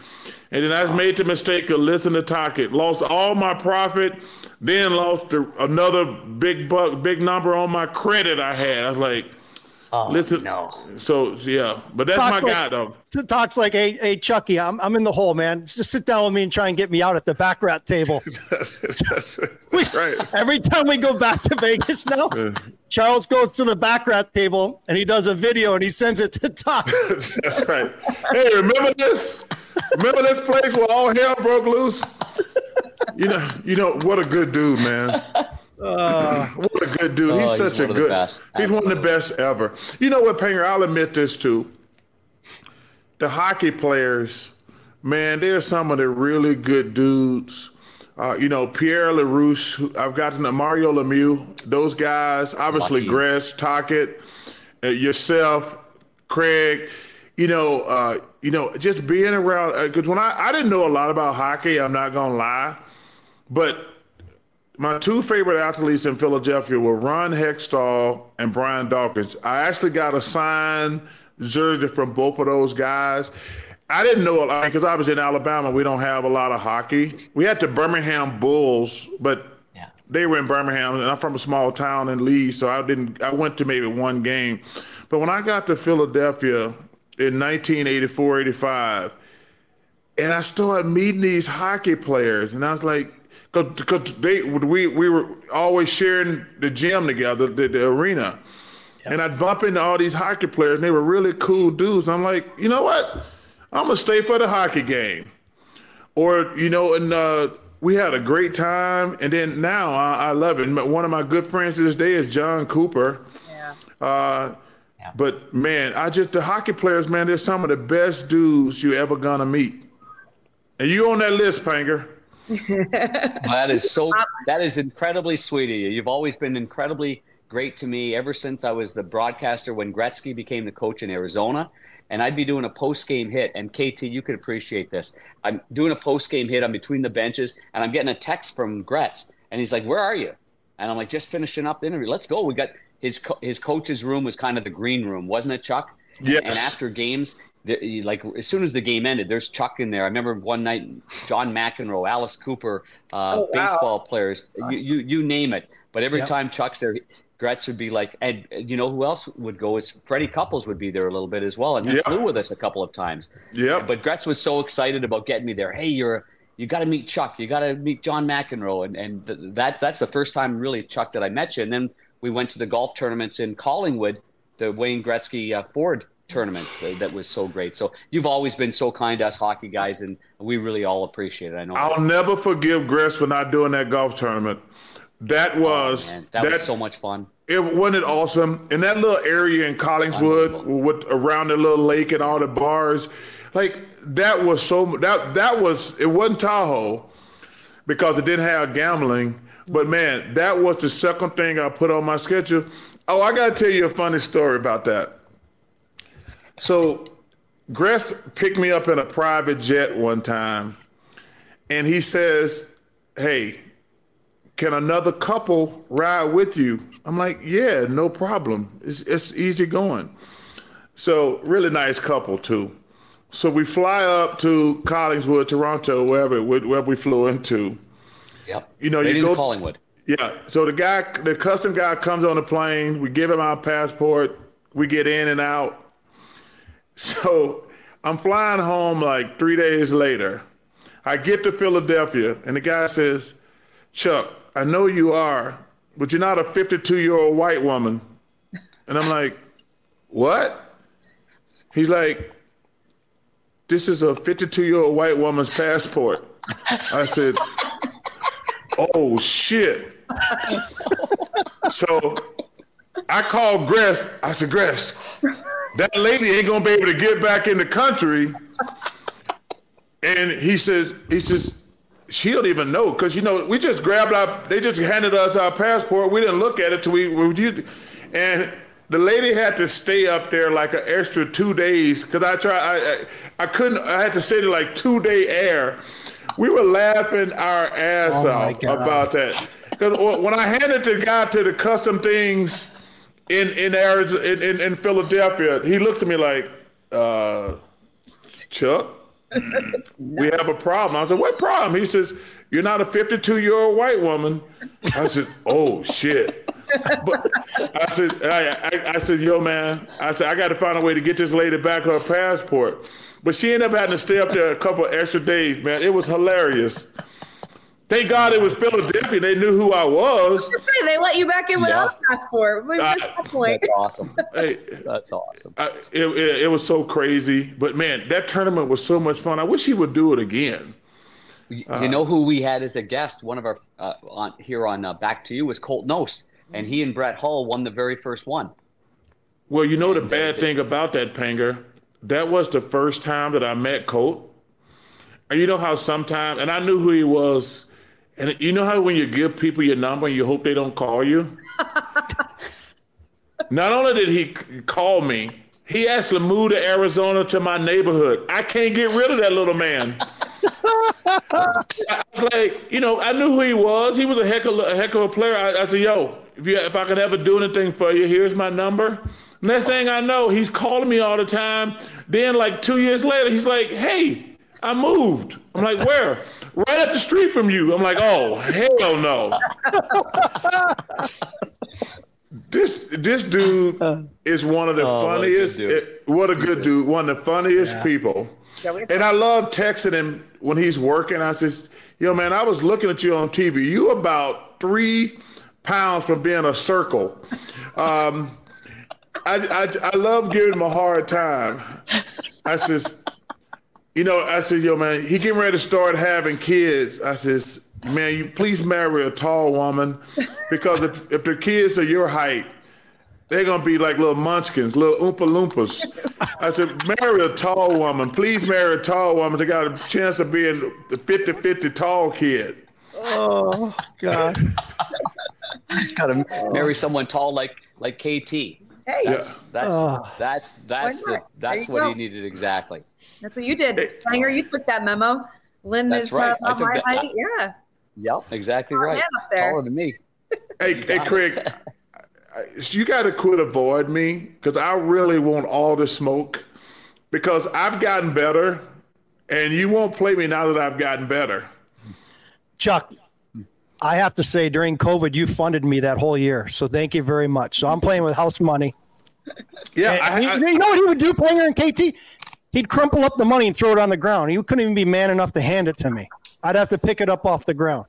And then I made the mistake of listening to Tocchet. Lost all my profit, then lost the, another big buck, big number on my credit I had. I was like, Oh, listen, no. So yeah, but that's Talks my like- guy though. Talks like, hey, hey, Chucky, I'm, I'm in the hole, man. Just sit down with me and try and get me out at the baccarat table. right. Every time we go back to Vegas now, Charles goes to the baccarat table and he does a video and he sends it to Talk. That's right. Hey, remember this? Remember this place where all hell broke loose? You know, you know what a good dude, man. What a good dude. Oh, he's he's such one a good. He's one of the best ever. You know what, Panger? I'll admit this too. The hockey players, man, they're some of the really good dudes. Uh, you know, Pierre LaRouche, who- I've gotten to Mario Lemieux, those guys, obviously Lucky. Gretz, Tocchet, uh, yourself, Craig, you know, uh, you know, just being around because when I, I didn't know a lot about hockey, I'm not gonna lie, but my two favorite athletes in Philadelphia were Ron Hextall and Brian Dawkins. I actually got a signed jersey from both of those guys. I didn't know a lot because I was in Alabama. We don't have a lot of hockey. We had the Birmingham Bulls, but Yeah. they were in Birmingham, and I'm from a small town in Leeds, so I didn't. I went to maybe one game, but when I got to Philadelphia in 1984, 85, and I started meeting these hockey players, and I was like, because they we we were always sharing the gym together, the, the arena, and I'd bump into all these hockey players, and they were really cool dudes. I'm like, you know what? I'm gonna stay for the hockey game, or you know, and uh, we had a great time, and then now I, I love it. One of my good friends to this day is John Cooper. Yeah. Uh, But man, I just the hockey players, man, they're some of the best dudes you ever gonna meet. And you on that list, Panger. That is so. That is incredibly sweet of you. You've always been incredibly great to me ever since I was the broadcaster when Gretzky became the coach in Arizona, and I'd be doing a post game hit. And KT, you could appreciate this. I'm doing a post game hit. I'm between the benches, and I'm getting a text from Gretz, and he's like, "Where are you?" And I'm like, "Just finishing up the interview. Let's go." We got his co- his coach's room was kind of the green room, wasn't it, Chuck? Yes. And after games, the- you- like as soon as the game ended, there's Chuck in there. I remember one night, John McEnroe, Alice Cooper, uh, Oh, wow. baseball players, you, you you name it. But every Yep. time Chuck's there, Gretz would be like, and you know who else would go? Is Freddie Couples would be there a little bit as well, and he Yeah. flew with us a couple of times. Yeah. But Gretz was so excited about getting me there. Hey, you're you got to meet Chuck. You got to meet John McEnroe, and and th- that that's the first time really Chuck that I met you. And then we went to the golf tournaments in Collingwood, the Wayne Gretzky uh, Ford tournaments. That, that was so great. So you've always been so kind to us hockey guys, and we really all appreciate it. I know. I'll never forgive Gretz for not doing that golf tournament. That oh, was Oh, Man, that, was so much fun. It wasn't it awesome in that little area in Collingswood with around the little lake and all the bars. Like that was so that that was it wasn't Tahoe because it didn't have gambling. But man, that was the second thing I put on my schedule. Oh, I gotta tell you a funny story about that. So Gretz picked me up in a private jet one time, and he says, "Hey, can another couple ride with you? I'm like, yeah, no problem. It's, it's easy going. So really nice couple too. So we fly up to Collingswood, Toronto, wherever wherever we flew into. Yep. You know, right you go- Collingwood. Yeah. So the guy, the custom guy comes on the plane. We give him our passport. We get in and out. So I'm flying home like three days later. I get to Philadelphia, and the guy says, Chuck, I know you are, but you're not a 52 year old white woman. And I'm like, what? He's like, this is a 52 year old white woman's passport. I said, oh shit. so I called Gretz. I said, Gretz, that lady ain't gonna be able to get back in the country. And he says, he says, she don't even know because you know we just grabbed our, they just handed us our passport. We didn't look at it till we, we used, and the lady had to stay up there like an extra two days because I tried, I, I, I couldn't, I had to stay there like two day air. We were laughing our ass Oh off about that. Because when I handed the guy to the custom things in in Arizona, in, in, in Philadelphia, he looks at me like, uh, Chuck, we have a problem. I said, what problem? He says, you're not a 52 year old white woman. I said, oh shit. But I said, I, I, I, said, yo, man, I said, I got to find a way to get this lady back her passport. But she ended up having to stay up there a couple extra days, man. It was hilarious. Thank God it was Philadelphia. They knew who I was. They let you back in without yeah. a passport. Uh, that point? That's awesome. Hey, that's awesome. I, it, it, it, was so crazy. But man, that tournament was so much fun. I wish he would do it again. You, uh, know who we had as a guest? One of our uh, on here on uh, Back to You was Colt Knost, and he and Brett Hull won the very first one. Well, you know and the bad thing about that, Panger, that was the first time that I met Colt. And you know how sometimes, and I knew who he was and you know how when you give people your number, and you hope they don't call you? Not only did he call me, he actually moved to Arizona to my neighborhood. I can't get rid of that little man. I was like, you know, I knew who he was. He was a heck of a, heck of a player. I, I said, yo, if you if I could ever do anything for you, here's my number. Next thing I know, he's calling me all the time. Then, like two years later, he's like, hey, I moved. I'm like, where? right up the street from you. I'm like, oh hell no. this this dude is one of the oh, funniest. What a, it, what a good dude. One of the funniest yeah. people. And I love texting him when he's working. I says, yo man, I was looking at you on TV. You about three pounds from being a circle. Um, I, I, I love giving him a hard time. I says, you know, I said, yo, man, he getting ready to start having kids. I says, man, you please marry a tall woman because if, if the kids are your height, they're gonna be like little munchkins, little oompa loompas. I said, marry a tall woman. Please marry a tall woman. They got a chance of being the 50-50 tall kid. Oh God. Gotta marry someone tall like like KT. Hey. That's that's oh. that's that's the, that's what go. he needed exactly. That's what you did. Panger, you took that memo. Lynn That's is uh, right. about my height. Yeah. Yep, exactly right. Up there. Taller than me. Hey, hey, Craig, you got to quit avoid me because I really want all the smoke because I've gotten better, and you won't play me now that I've gotten better. Chuck, I have to say, during COVID, you funded me that whole year, so thank you very much. So I'm playing with house money. Yeah, I, I, you know what he would do, playing in KT? he'd crumple up the money and throw it on the ground. He couldn't even be man enough to hand it to me. I'd have to pick it up off the ground.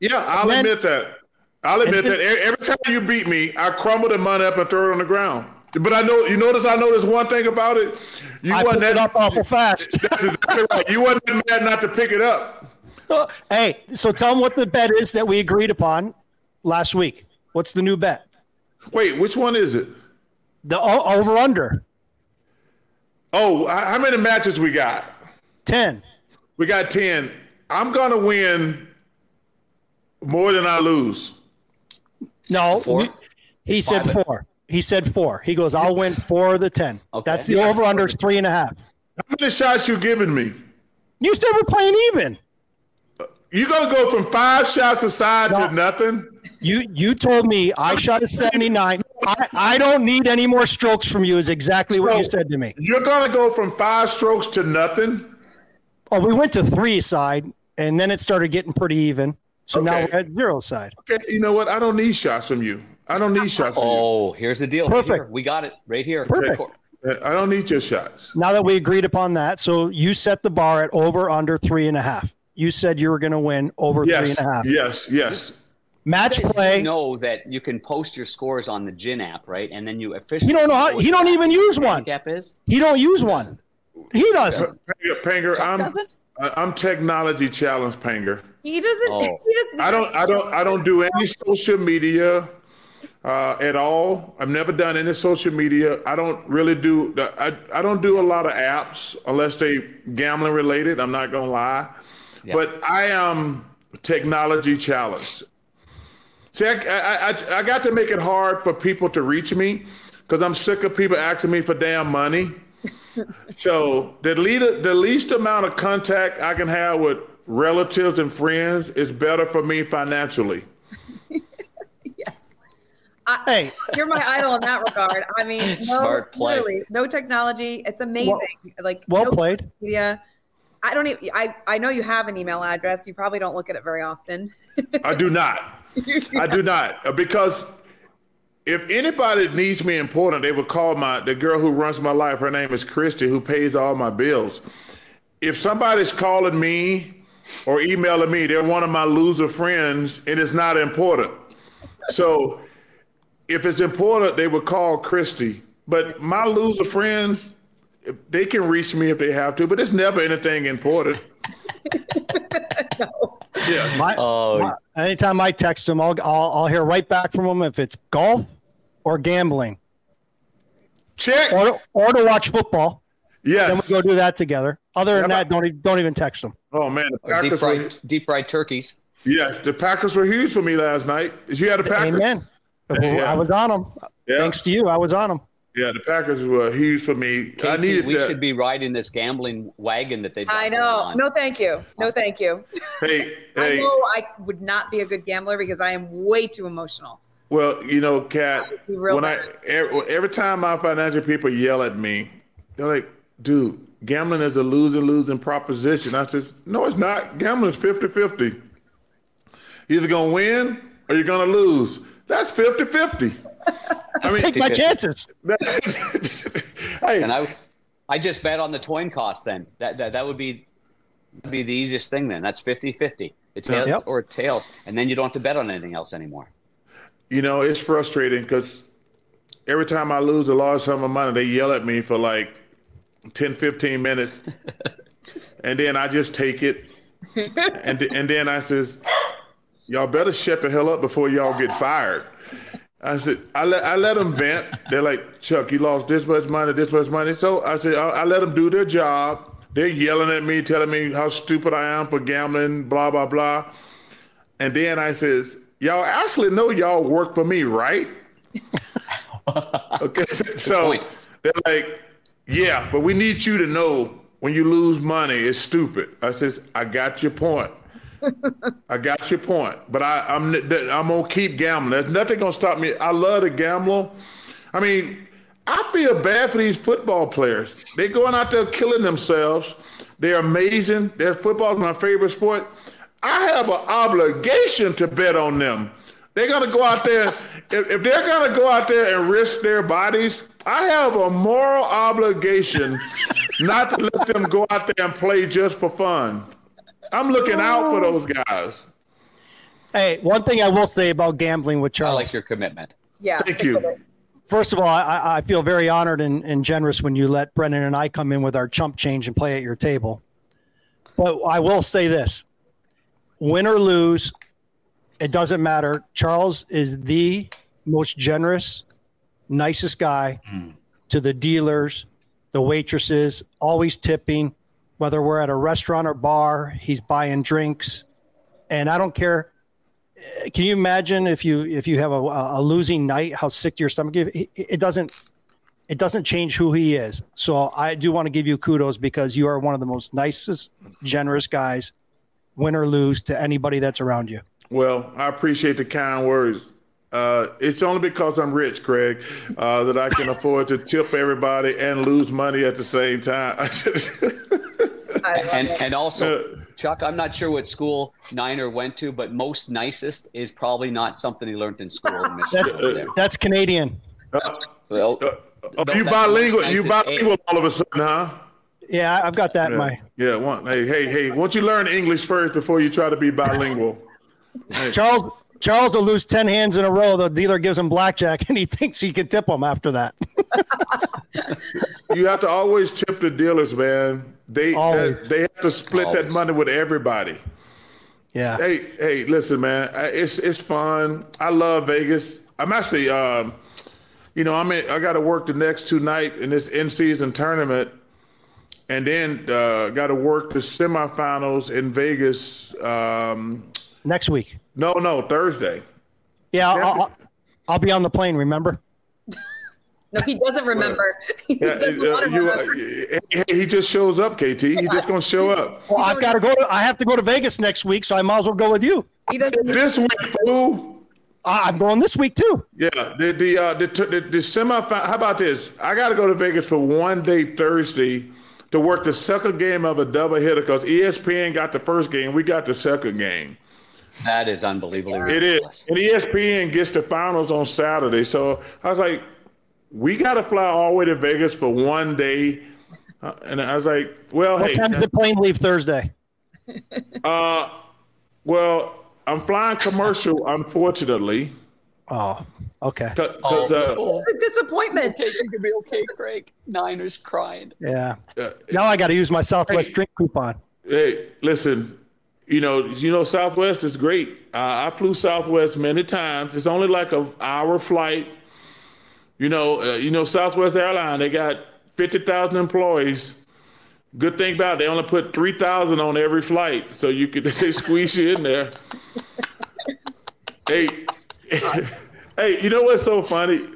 Yeah, I'll then, admit that. I'll admit that. Every time you beat me, I crumble the money up and throw it on the ground. But I know you notice. I noticed one thing about it. You I wasn't that, it up awful fast. That's exactly right. You wasn't mad not to pick it up. Hey, so tell them what the bet is that we agreed upon last week. What's the new bet? Wait, which one is it? The over under. Oh, how many matches we got? 10. We got 10. I'm going to win more than I lose. No, four? he, he said four. He said four. He goes, I'll win four of the 10. Okay. That's the yes. over under is three and a half. How many shots you giving me? You said we're playing even. You gonna go from five shots aside no. to nothing? You you told me I shot a 79. I, I don't need any more strokes from you, is exactly so what you said to me. You're gonna go from five strokes to nothing? Oh, we went to three side and then it started getting pretty even. So okay. now we're at zero side. Okay, you know what? I don't need shots from you. I don't need shots from oh, you. here's the deal. Perfect. Right we got it right here. Perfect. Uh, I don't need your shots. Now that we agreed upon that, so you set the bar at over under three and a half you said you were going to win over yes, three and a half. Yes, yes. Match play. You know that you can post your scores on the GHIN app, right? And then you officially. You don't know how. He don't even use one. App is. He don't use one. He doesn't. Panger, I'm. Doesn't? I'm technology challenged, Panger. He doesn't. Oh. He doesn't. I don't. I don't. I don't do any social media uh, at all. I've never done any social media. I don't really do. I. I don't do a lot of apps unless they gambling related. I'm not gonna lie. But I am technology challenged. See, I, I, I, I got to make it hard for people to reach me because I'm sick of people asking me for damn money. so the, lead, the least amount of contact I can have with relatives and friends is better for me financially. I, Hey, you're my idol in that regard. I mean, no, Smart play. literally, no technology. It's amazing. like well no played. media. I don't even. I I know you have an email address. You probably don't look at it very often. I do not. Do I do not Uh, because if anybody needs me important, they would call my the girl who runs my life. Her name is Christy, who pays all my bills. If somebody's calling me or emailing me, they're one of my loser friends, and it's not important. So if it's important, they would call Christy. But my loser friends, they can reach me if they have to, but it's never anything important. Yeah. My, Oh, my- anytime I text them, I'll, I'll I'll hear right back from them if it's golf or gambling Check. or or to watch football. Yes. Then Yes. we go do that together. Other than Yeah, that, don't don't even text them. Oh man, the or deep Packers were, fried, deep fried turkeys. yes, the Packers were huge for me last night. Did you have a Packers? Amen. Yeah. I was on them. Yeah. Thanks to you, I was on them. Yeah, the Packers were huge for me. I KT, needed we to. should be riding this gambling wagon that they've. I know. on. No, thank you. No, thank you. hey, I know I would not be a good gambler because I am way too emotional. Well, you know, Kat, be real when I bad. every, every time my financial people yell at me, they're like, "Dude, gambling is a losing losing proposition." I says, "No, it's not. Gambling is 50-50. You're either gonna win or you're gonna lose. That's 50-50. I mean, Take my chances. hey, And I, I just bet on the coin cost. Then that that, that would be, be the easiest thing. Then that's 50-50. It's heads Yep. or tails, and then you don't have to bet on anything else anymore. You know, it's frustrating because every time I lose a large sum of money, they yell at me for like 10, 15 minutes. and then I just take it. And, and then I says, y'all better shut the hell up before y'all get fired. I said, I let, I let them vent. They're like, Chuck, you lost this much money, this much money. So I said, I, I let them do their job. They're yelling at me, telling me how stupid I am for gambling, blah, blah, blah. And then I says, y'all actually know y'all work for me, right? okay, so they're like, yeah, but we need you to know when you lose money, it's stupid. I says, I got your point. I got your point, but I, I'm I'm gonna keep gambling. There's nothing gonna stop me. I love to gamble. I mean, I feel bad for these football players. They're going out there killing themselves. They're amazing. Their football is my favorite sport. I have an obligation to bet on them. They're gonna go out there. If, if they're gonna go out there and risk their bodies, I have a moral obligation not to let them go out there and play just for fun. I'm looking out for oh. those guys. Hey, one thing I will say about gambling with I Charles. like your commitment. Yeah. Thank you. First of all, I, I feel very honored and, and generous when you let Brendan and I come in with our chump change and play at your table. But I will say this win or lose, it doesn't matter. Charles is the most generous, nicest guy mm. to the dealers, the waitresses, always tipping, whether we're at a restaurant or bar, he's buying drinks. And I don't care can you imagine if you if you have a, a losing night how sick your stomach it, it doesn't it doesn't change who he is so i do want to give you kudos because you are one of the most nicest generous guys win or lose to anybody that's around you Well, I appreciate the kind words. Uh, it's only because I'm rich, Craig, uh, that I can afford to tip everybody and lose money at the same time. I love And and also, uh, Chuck, I'm not sure what school Niner went to, but most nicest is probably not something he learned in school in that's that's canadian uh, Well, uh, oh, no, you that's bilingual? You nicest. bilingual all of a sudden, huh? yeah i've got that in my Yeah. One, hey, hey, hey! Won't you learn English first before you try to be bilingual? charles charles will lose 10 hands in a row the dealer gives him blackjack and he thinks he can tip him after that you have to always tip the dealers, man. They Always. they have to split that money with everybody. yeah Hey, hey, listen, man. It's it's fun. I love Vegas. I'm actually, um, you know, I'm in, I got to work the next two night in this in season tournament, and then uh, got to work the semifinals in Vegas. Um, next week no, no, Thursday. yeah I'll, I'll, I'll be on the plane remember No, he doesn't remember. He doesn't uh, want to uh, remember. he, he just shows up, KT. He just gonna show up well i've got to go to i have to go to vegas next week so i might as well go with you He doesn't. this week, fool. I'm going this week too. Yeah, the the uh, the, the, the semifinal. How about this? I got to go to Vegas for one day Thursday to work the second game of a double hitter because ESPN got the first game, we got the second game. That is unbelievably It is, and ESPN gets the finals on Saturday. So I was like, we got to fly all the way to Vegas for one day, uh, and I was like, well, what hey, time does the plane leave Thursday? Uh, well, I'm flying commercial, unfortunately. Oh, okay. Because uh, oh. disappointment. Okay, you can be okay, Craig. Niners crying. Yeah. Uh, now I got to use my Southwest hey, drink coupon. Hey, listen. You know, you know, Southwest is great. Uh, I flew Southwest many times. It's only like a hour flight. You know, uh, you know, Southwest Airline. They got fifty thousand employees. Good thing about it, they only put three thousand on every flight, so you could they squeeze you in there. hey, hey, you know what's so funny?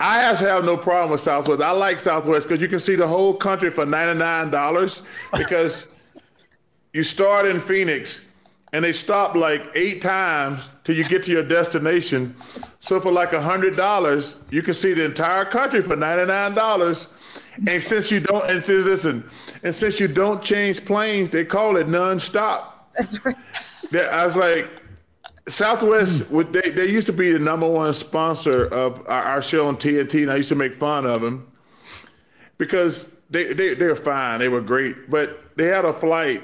I actually have no problem with Southwest. I like Southwest because you can see the whole country for ninety nine dollars because you start in Phoenix and they stop like eight times till you get to your destination. So for like a hundred dollars, you can see the entire country for ninety nine dollars. And since you don't, and since listen, and since you don't change planes, they call it nonstop. That's right. I was like, Southwest, hmm. they, they used to be the number one sponsor of our, our, show on TNT, and I used to make fun of them because they, they, they were fine. They were great. But they had a flight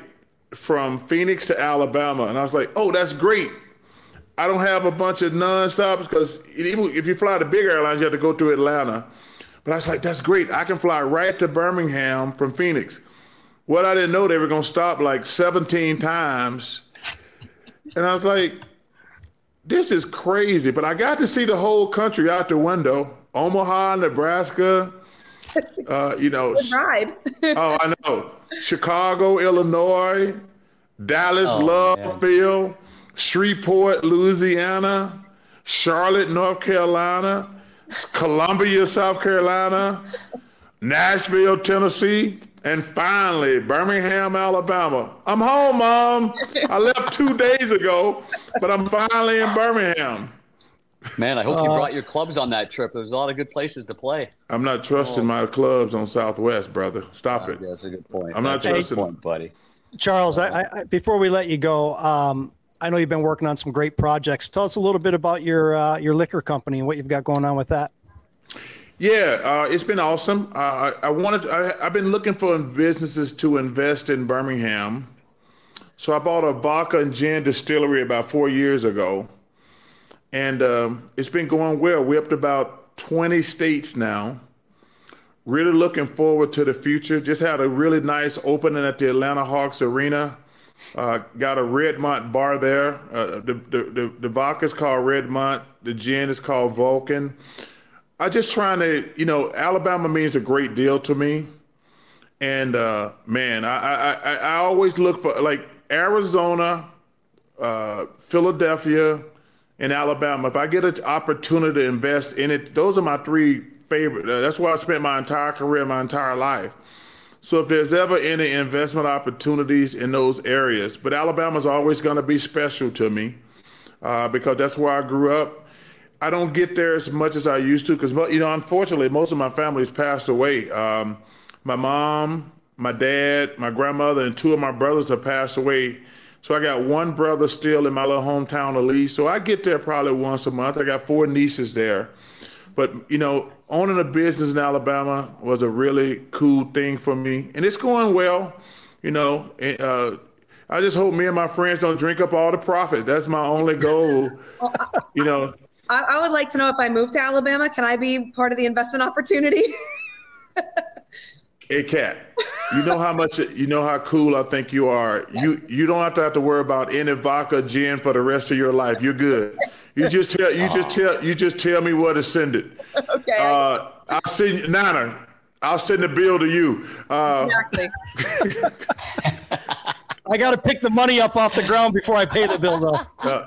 from Phoenix to Alabama, and I was like, oh, that's great. I don't have a bunch of nonstops because even if you fly the big airlines, you have to go through Atlanta. But I was like, that's great. I can fly right to Birmingham from Phoenix. What I didn't know, they were going to stop like 17 times. And I was like, this is crazy. But I got to see the whole country out the window Omaha, Nebraska. Uh, you know, Good ride. oh, I know. Chicago, Illinois, Dallas, oh, Love Shreveport, Louisiana, Charlotte, North Carolina, Columbia, South Carolina, Nashville, Tennessee, and finally Birmingham, Alabama. I'm home, Mom. I left two days ago, but I'm finally in Birmingham. Man, I hope you uh, brought your clubs on that trip. There's a lot of good places to play. I'm not trusting oh. my clubs on Southwest, brother. Stop uh, it. That's a good point. I'm that's not trusting, point, buddy. Charles, I, I, before we let you go, um, I know you've been working on some great projects. Tell us a little bit about your uh, your liquor company and what you've got going on with that. Yeah, uh, it's been awesome. Uh, I, I, wanted. I, have been looking for businesses to invest in Birmingham, so I bought a vodka and gin distillery about four years ago, and um, it's been going well. We're up to about twenty states now. Really looking forward to the future. Just had a really nice opening at the Atlanta Hawks Arena uh, got a Redmont bar there. Uh, the, the, the, the vodka is called Redmont. The gin is called Vulcan. I just trying to, you know, Alabama means a great deal to me. And uh, man, I, I, I always look for like Arizona, uh, Philadelphia, and Alabama. If I get an opportunity to invest in it, those are my three favorite. Uh, that's where I spent my entire career, my entire life. So if there's ever any investment opportunities in those areas, but Alabama's always going to be special to me uh, because that's where I grew up. I don't get there as much as I used to because you know, unfortunately, most of my family's passed away. Um, my mom, my dad, my grandmother, and two of my brothers have passed away. So I got one brother still in my little hometown of Lee. So I get there probably once a month. I got four nieces there. But you know, owning a business in Alabama was a really cool thing for me, and it's going well. You know, uh, I just hope me and my friends don't drink up all the profits. That's my only goal. you know. I, I, would like to know if I move to Alabama, can I be part of the investment opportunity? hey, Kat, you know how much you know how cool I think you are. You you don't have to have to worry about any vodka gin for the rest of your life. You're good. You just tell you just tell you just tell me where to send it. Okay. Uh, I'll send Nana. I'll send the bill to you. Uh, exactly. I got to pick the money up off the ground before I pay the bill, though. Uh,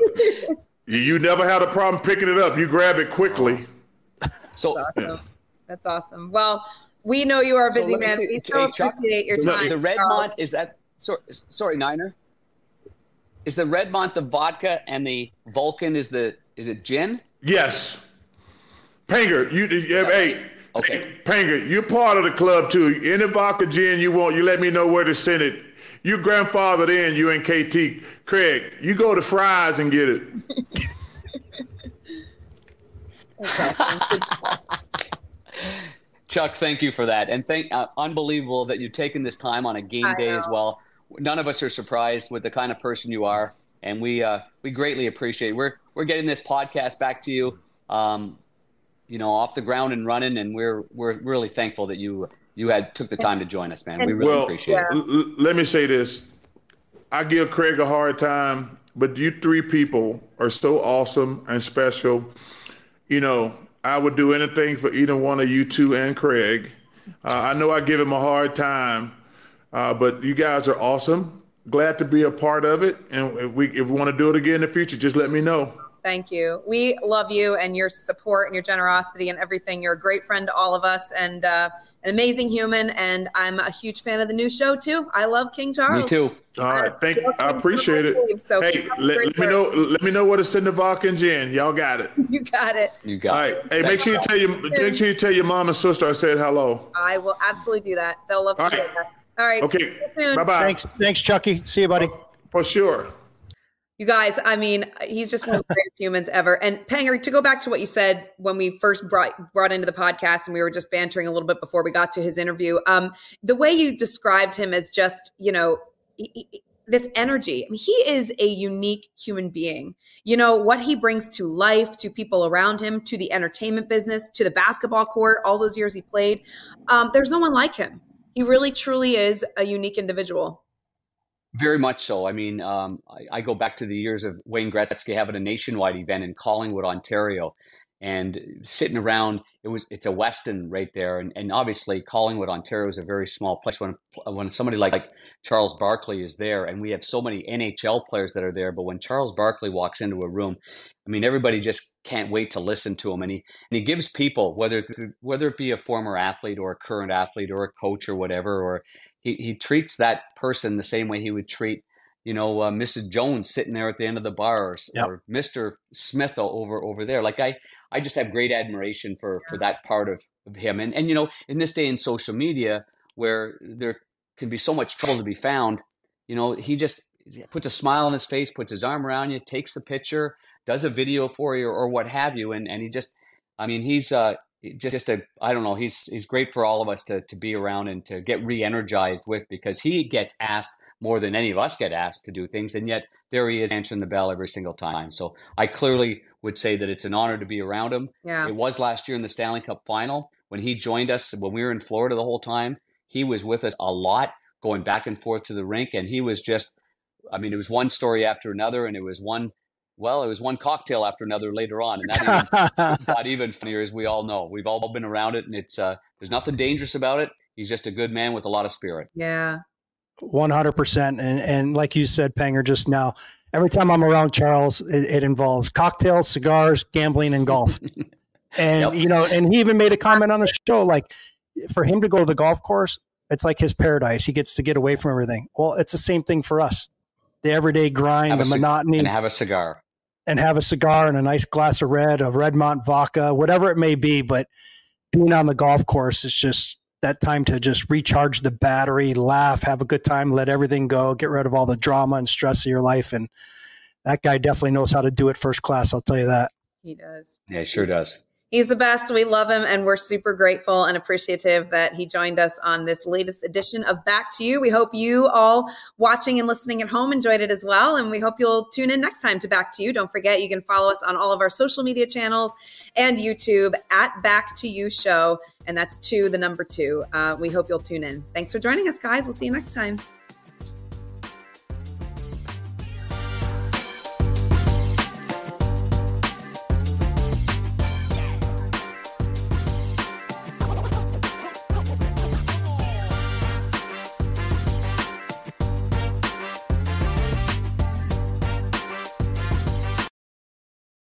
you never had a problem picking it up. You grab it quickly. So That's awesome. Yeah. That's awesome. Well, we know you are a busy so man. We so appreciate your time. The, the Redmont is that. Sorry, sorry, Niner. Is the Redmont the vodka and the Vulcan is the is it gin? Yes. Panger, you, you hey, Okay. hey, Panger, you're part of the club too. Any vodka gin you want, you let me know where to send it. You grandfathered in, you and KT. Craig, you go to Fry's and get it. Chuck, thank you for that, and thank uh, unbelievable that you've taken this time on a game I day as well. None of us are surprised with the kind of person you are, and we uh, we greatly appreciate. We're we're getting this podcast back to you, um, you know, off the ground and running, and we're we're really thankful that you you had took the time to join us, man. We really well, appreciate it. l- l- let me say this. I give Craig a hard time, but you three people are so awesome and special. You know, I would do anything for either one of you two and Craig. Uh, I know I give him a hard time, uh, but you guys are awesome. Glad to be a part of it. And if we if we want to do it again in the future, just let me know. Thank you. We love you and your support and your generosity and everything. You're a great friend to all of us and uh, an amazing human. And I'm a huge fan of the new show too. I love King Charles. Me too. All right, thank you. I appreciate it. So hey, keep up the let, let me know. Let me know where to send the vodka and gin. Y'all got it. You got it. You got it. All right. it. Hey, make sure you tell your make sure you tell your mom and sister I said hello. I will absolutely do that. They'll love to All hear right. that. All right. Okay. See you soon. Bye bye. Thanks, thanks, Chucky. See you, buddy. For sure. You guys, I mean, he's just one of the greatest humans ever. And Panger, to go back to what you said when we first brought brought into the podcast, and we were just bantering a little bit before we got to his interview. Um, the way you described him as just, you know, he- he- this energy. I mean, he is a unique human being. You know what he brings to life, to people around him, to the entertainment business, to the basketball court. All those years he played, um, there's no one like him. He really, truly is a unique individual. Very much so. I mean, um, I, I go back to the years of Wayne Gretzky having a nationwide event in Collingwood, Ontario, and sitting around. It was it's a Westin right there, and, and obviously Collingwood, Ontario is a very small place. When when somebody like, like Charles Barkley is there, and we have so many NHL players that are there, but when Charles Barkley walks into a room, I mean, everybody just can't wait to listen to him, and he and he gives people whether whether it be a former athlete or a current athlete or a coach or whatever, or he, he treats that person the same way he would treat you know uh, mrs jones sitting there at the end of the bar or, Yep. or mr smith over over there like i i just have great admiration for for that part of, of him. And and you know in this day in social media where there can be so much trouble to be found you know he just puts a smile on his face puts his arm around you takes the picture does a video for you or, or what have you and and he just i mean he's uh just, just a I don't know he's he's great for all of us to to be around and to get re-energized with because he gets asked more than any of us get asked to do things and yet there he is answering the bell every single time so I clearly would say that it's an honor to be around him Yeah. it was last year in the Stanley Cup final when he joined us when we were in Florida the whole time he was with us a lot going back and forth to the rink and he was just I mean it was one story after another and it was one well it was one cocktail after another later on and that even got even funnier as we all know. We've all been around it and it's uh there's nothing dangerous about it. He's just a good man with a lot of spirit. Yeah. One hundred percent, and and like you said, Panger, just now, every time I'm around Charles, it, it involves cocktails, cigars, gambling, and golf. and Yep. you know, and he even made a comment on the show, like for him to go to the golf course, it's like his paradise. He gets to get away from everything. Well, it's the same thing for us. The everyday grind, the a monotony, And have a cigar. and have a cigar and a nice glass of red, of Redmont vodka, whatever it may be. But being on the golf course is just that time to just recharge the battery, laugh, have a good time, let everything go, get rid of all the drama and stress of your life. And that guy definitely knows how to do it first class. I'll tell you that. He does. Yeah, he sure does. He's the best. We love him, and we're super grateful and appreciative that he joined us on this latest edition of Back to You. We hope you all watching and listening at home enjoyed it as well, and we hope you'll tune in next time to Back to You. Don't forget, you can follow us on all of our social media channels and YouTube at Back to You Show, and that's two, the number two. Uh, we hope you'll tune in. Thanks for joining us, guys. We'll see you next time.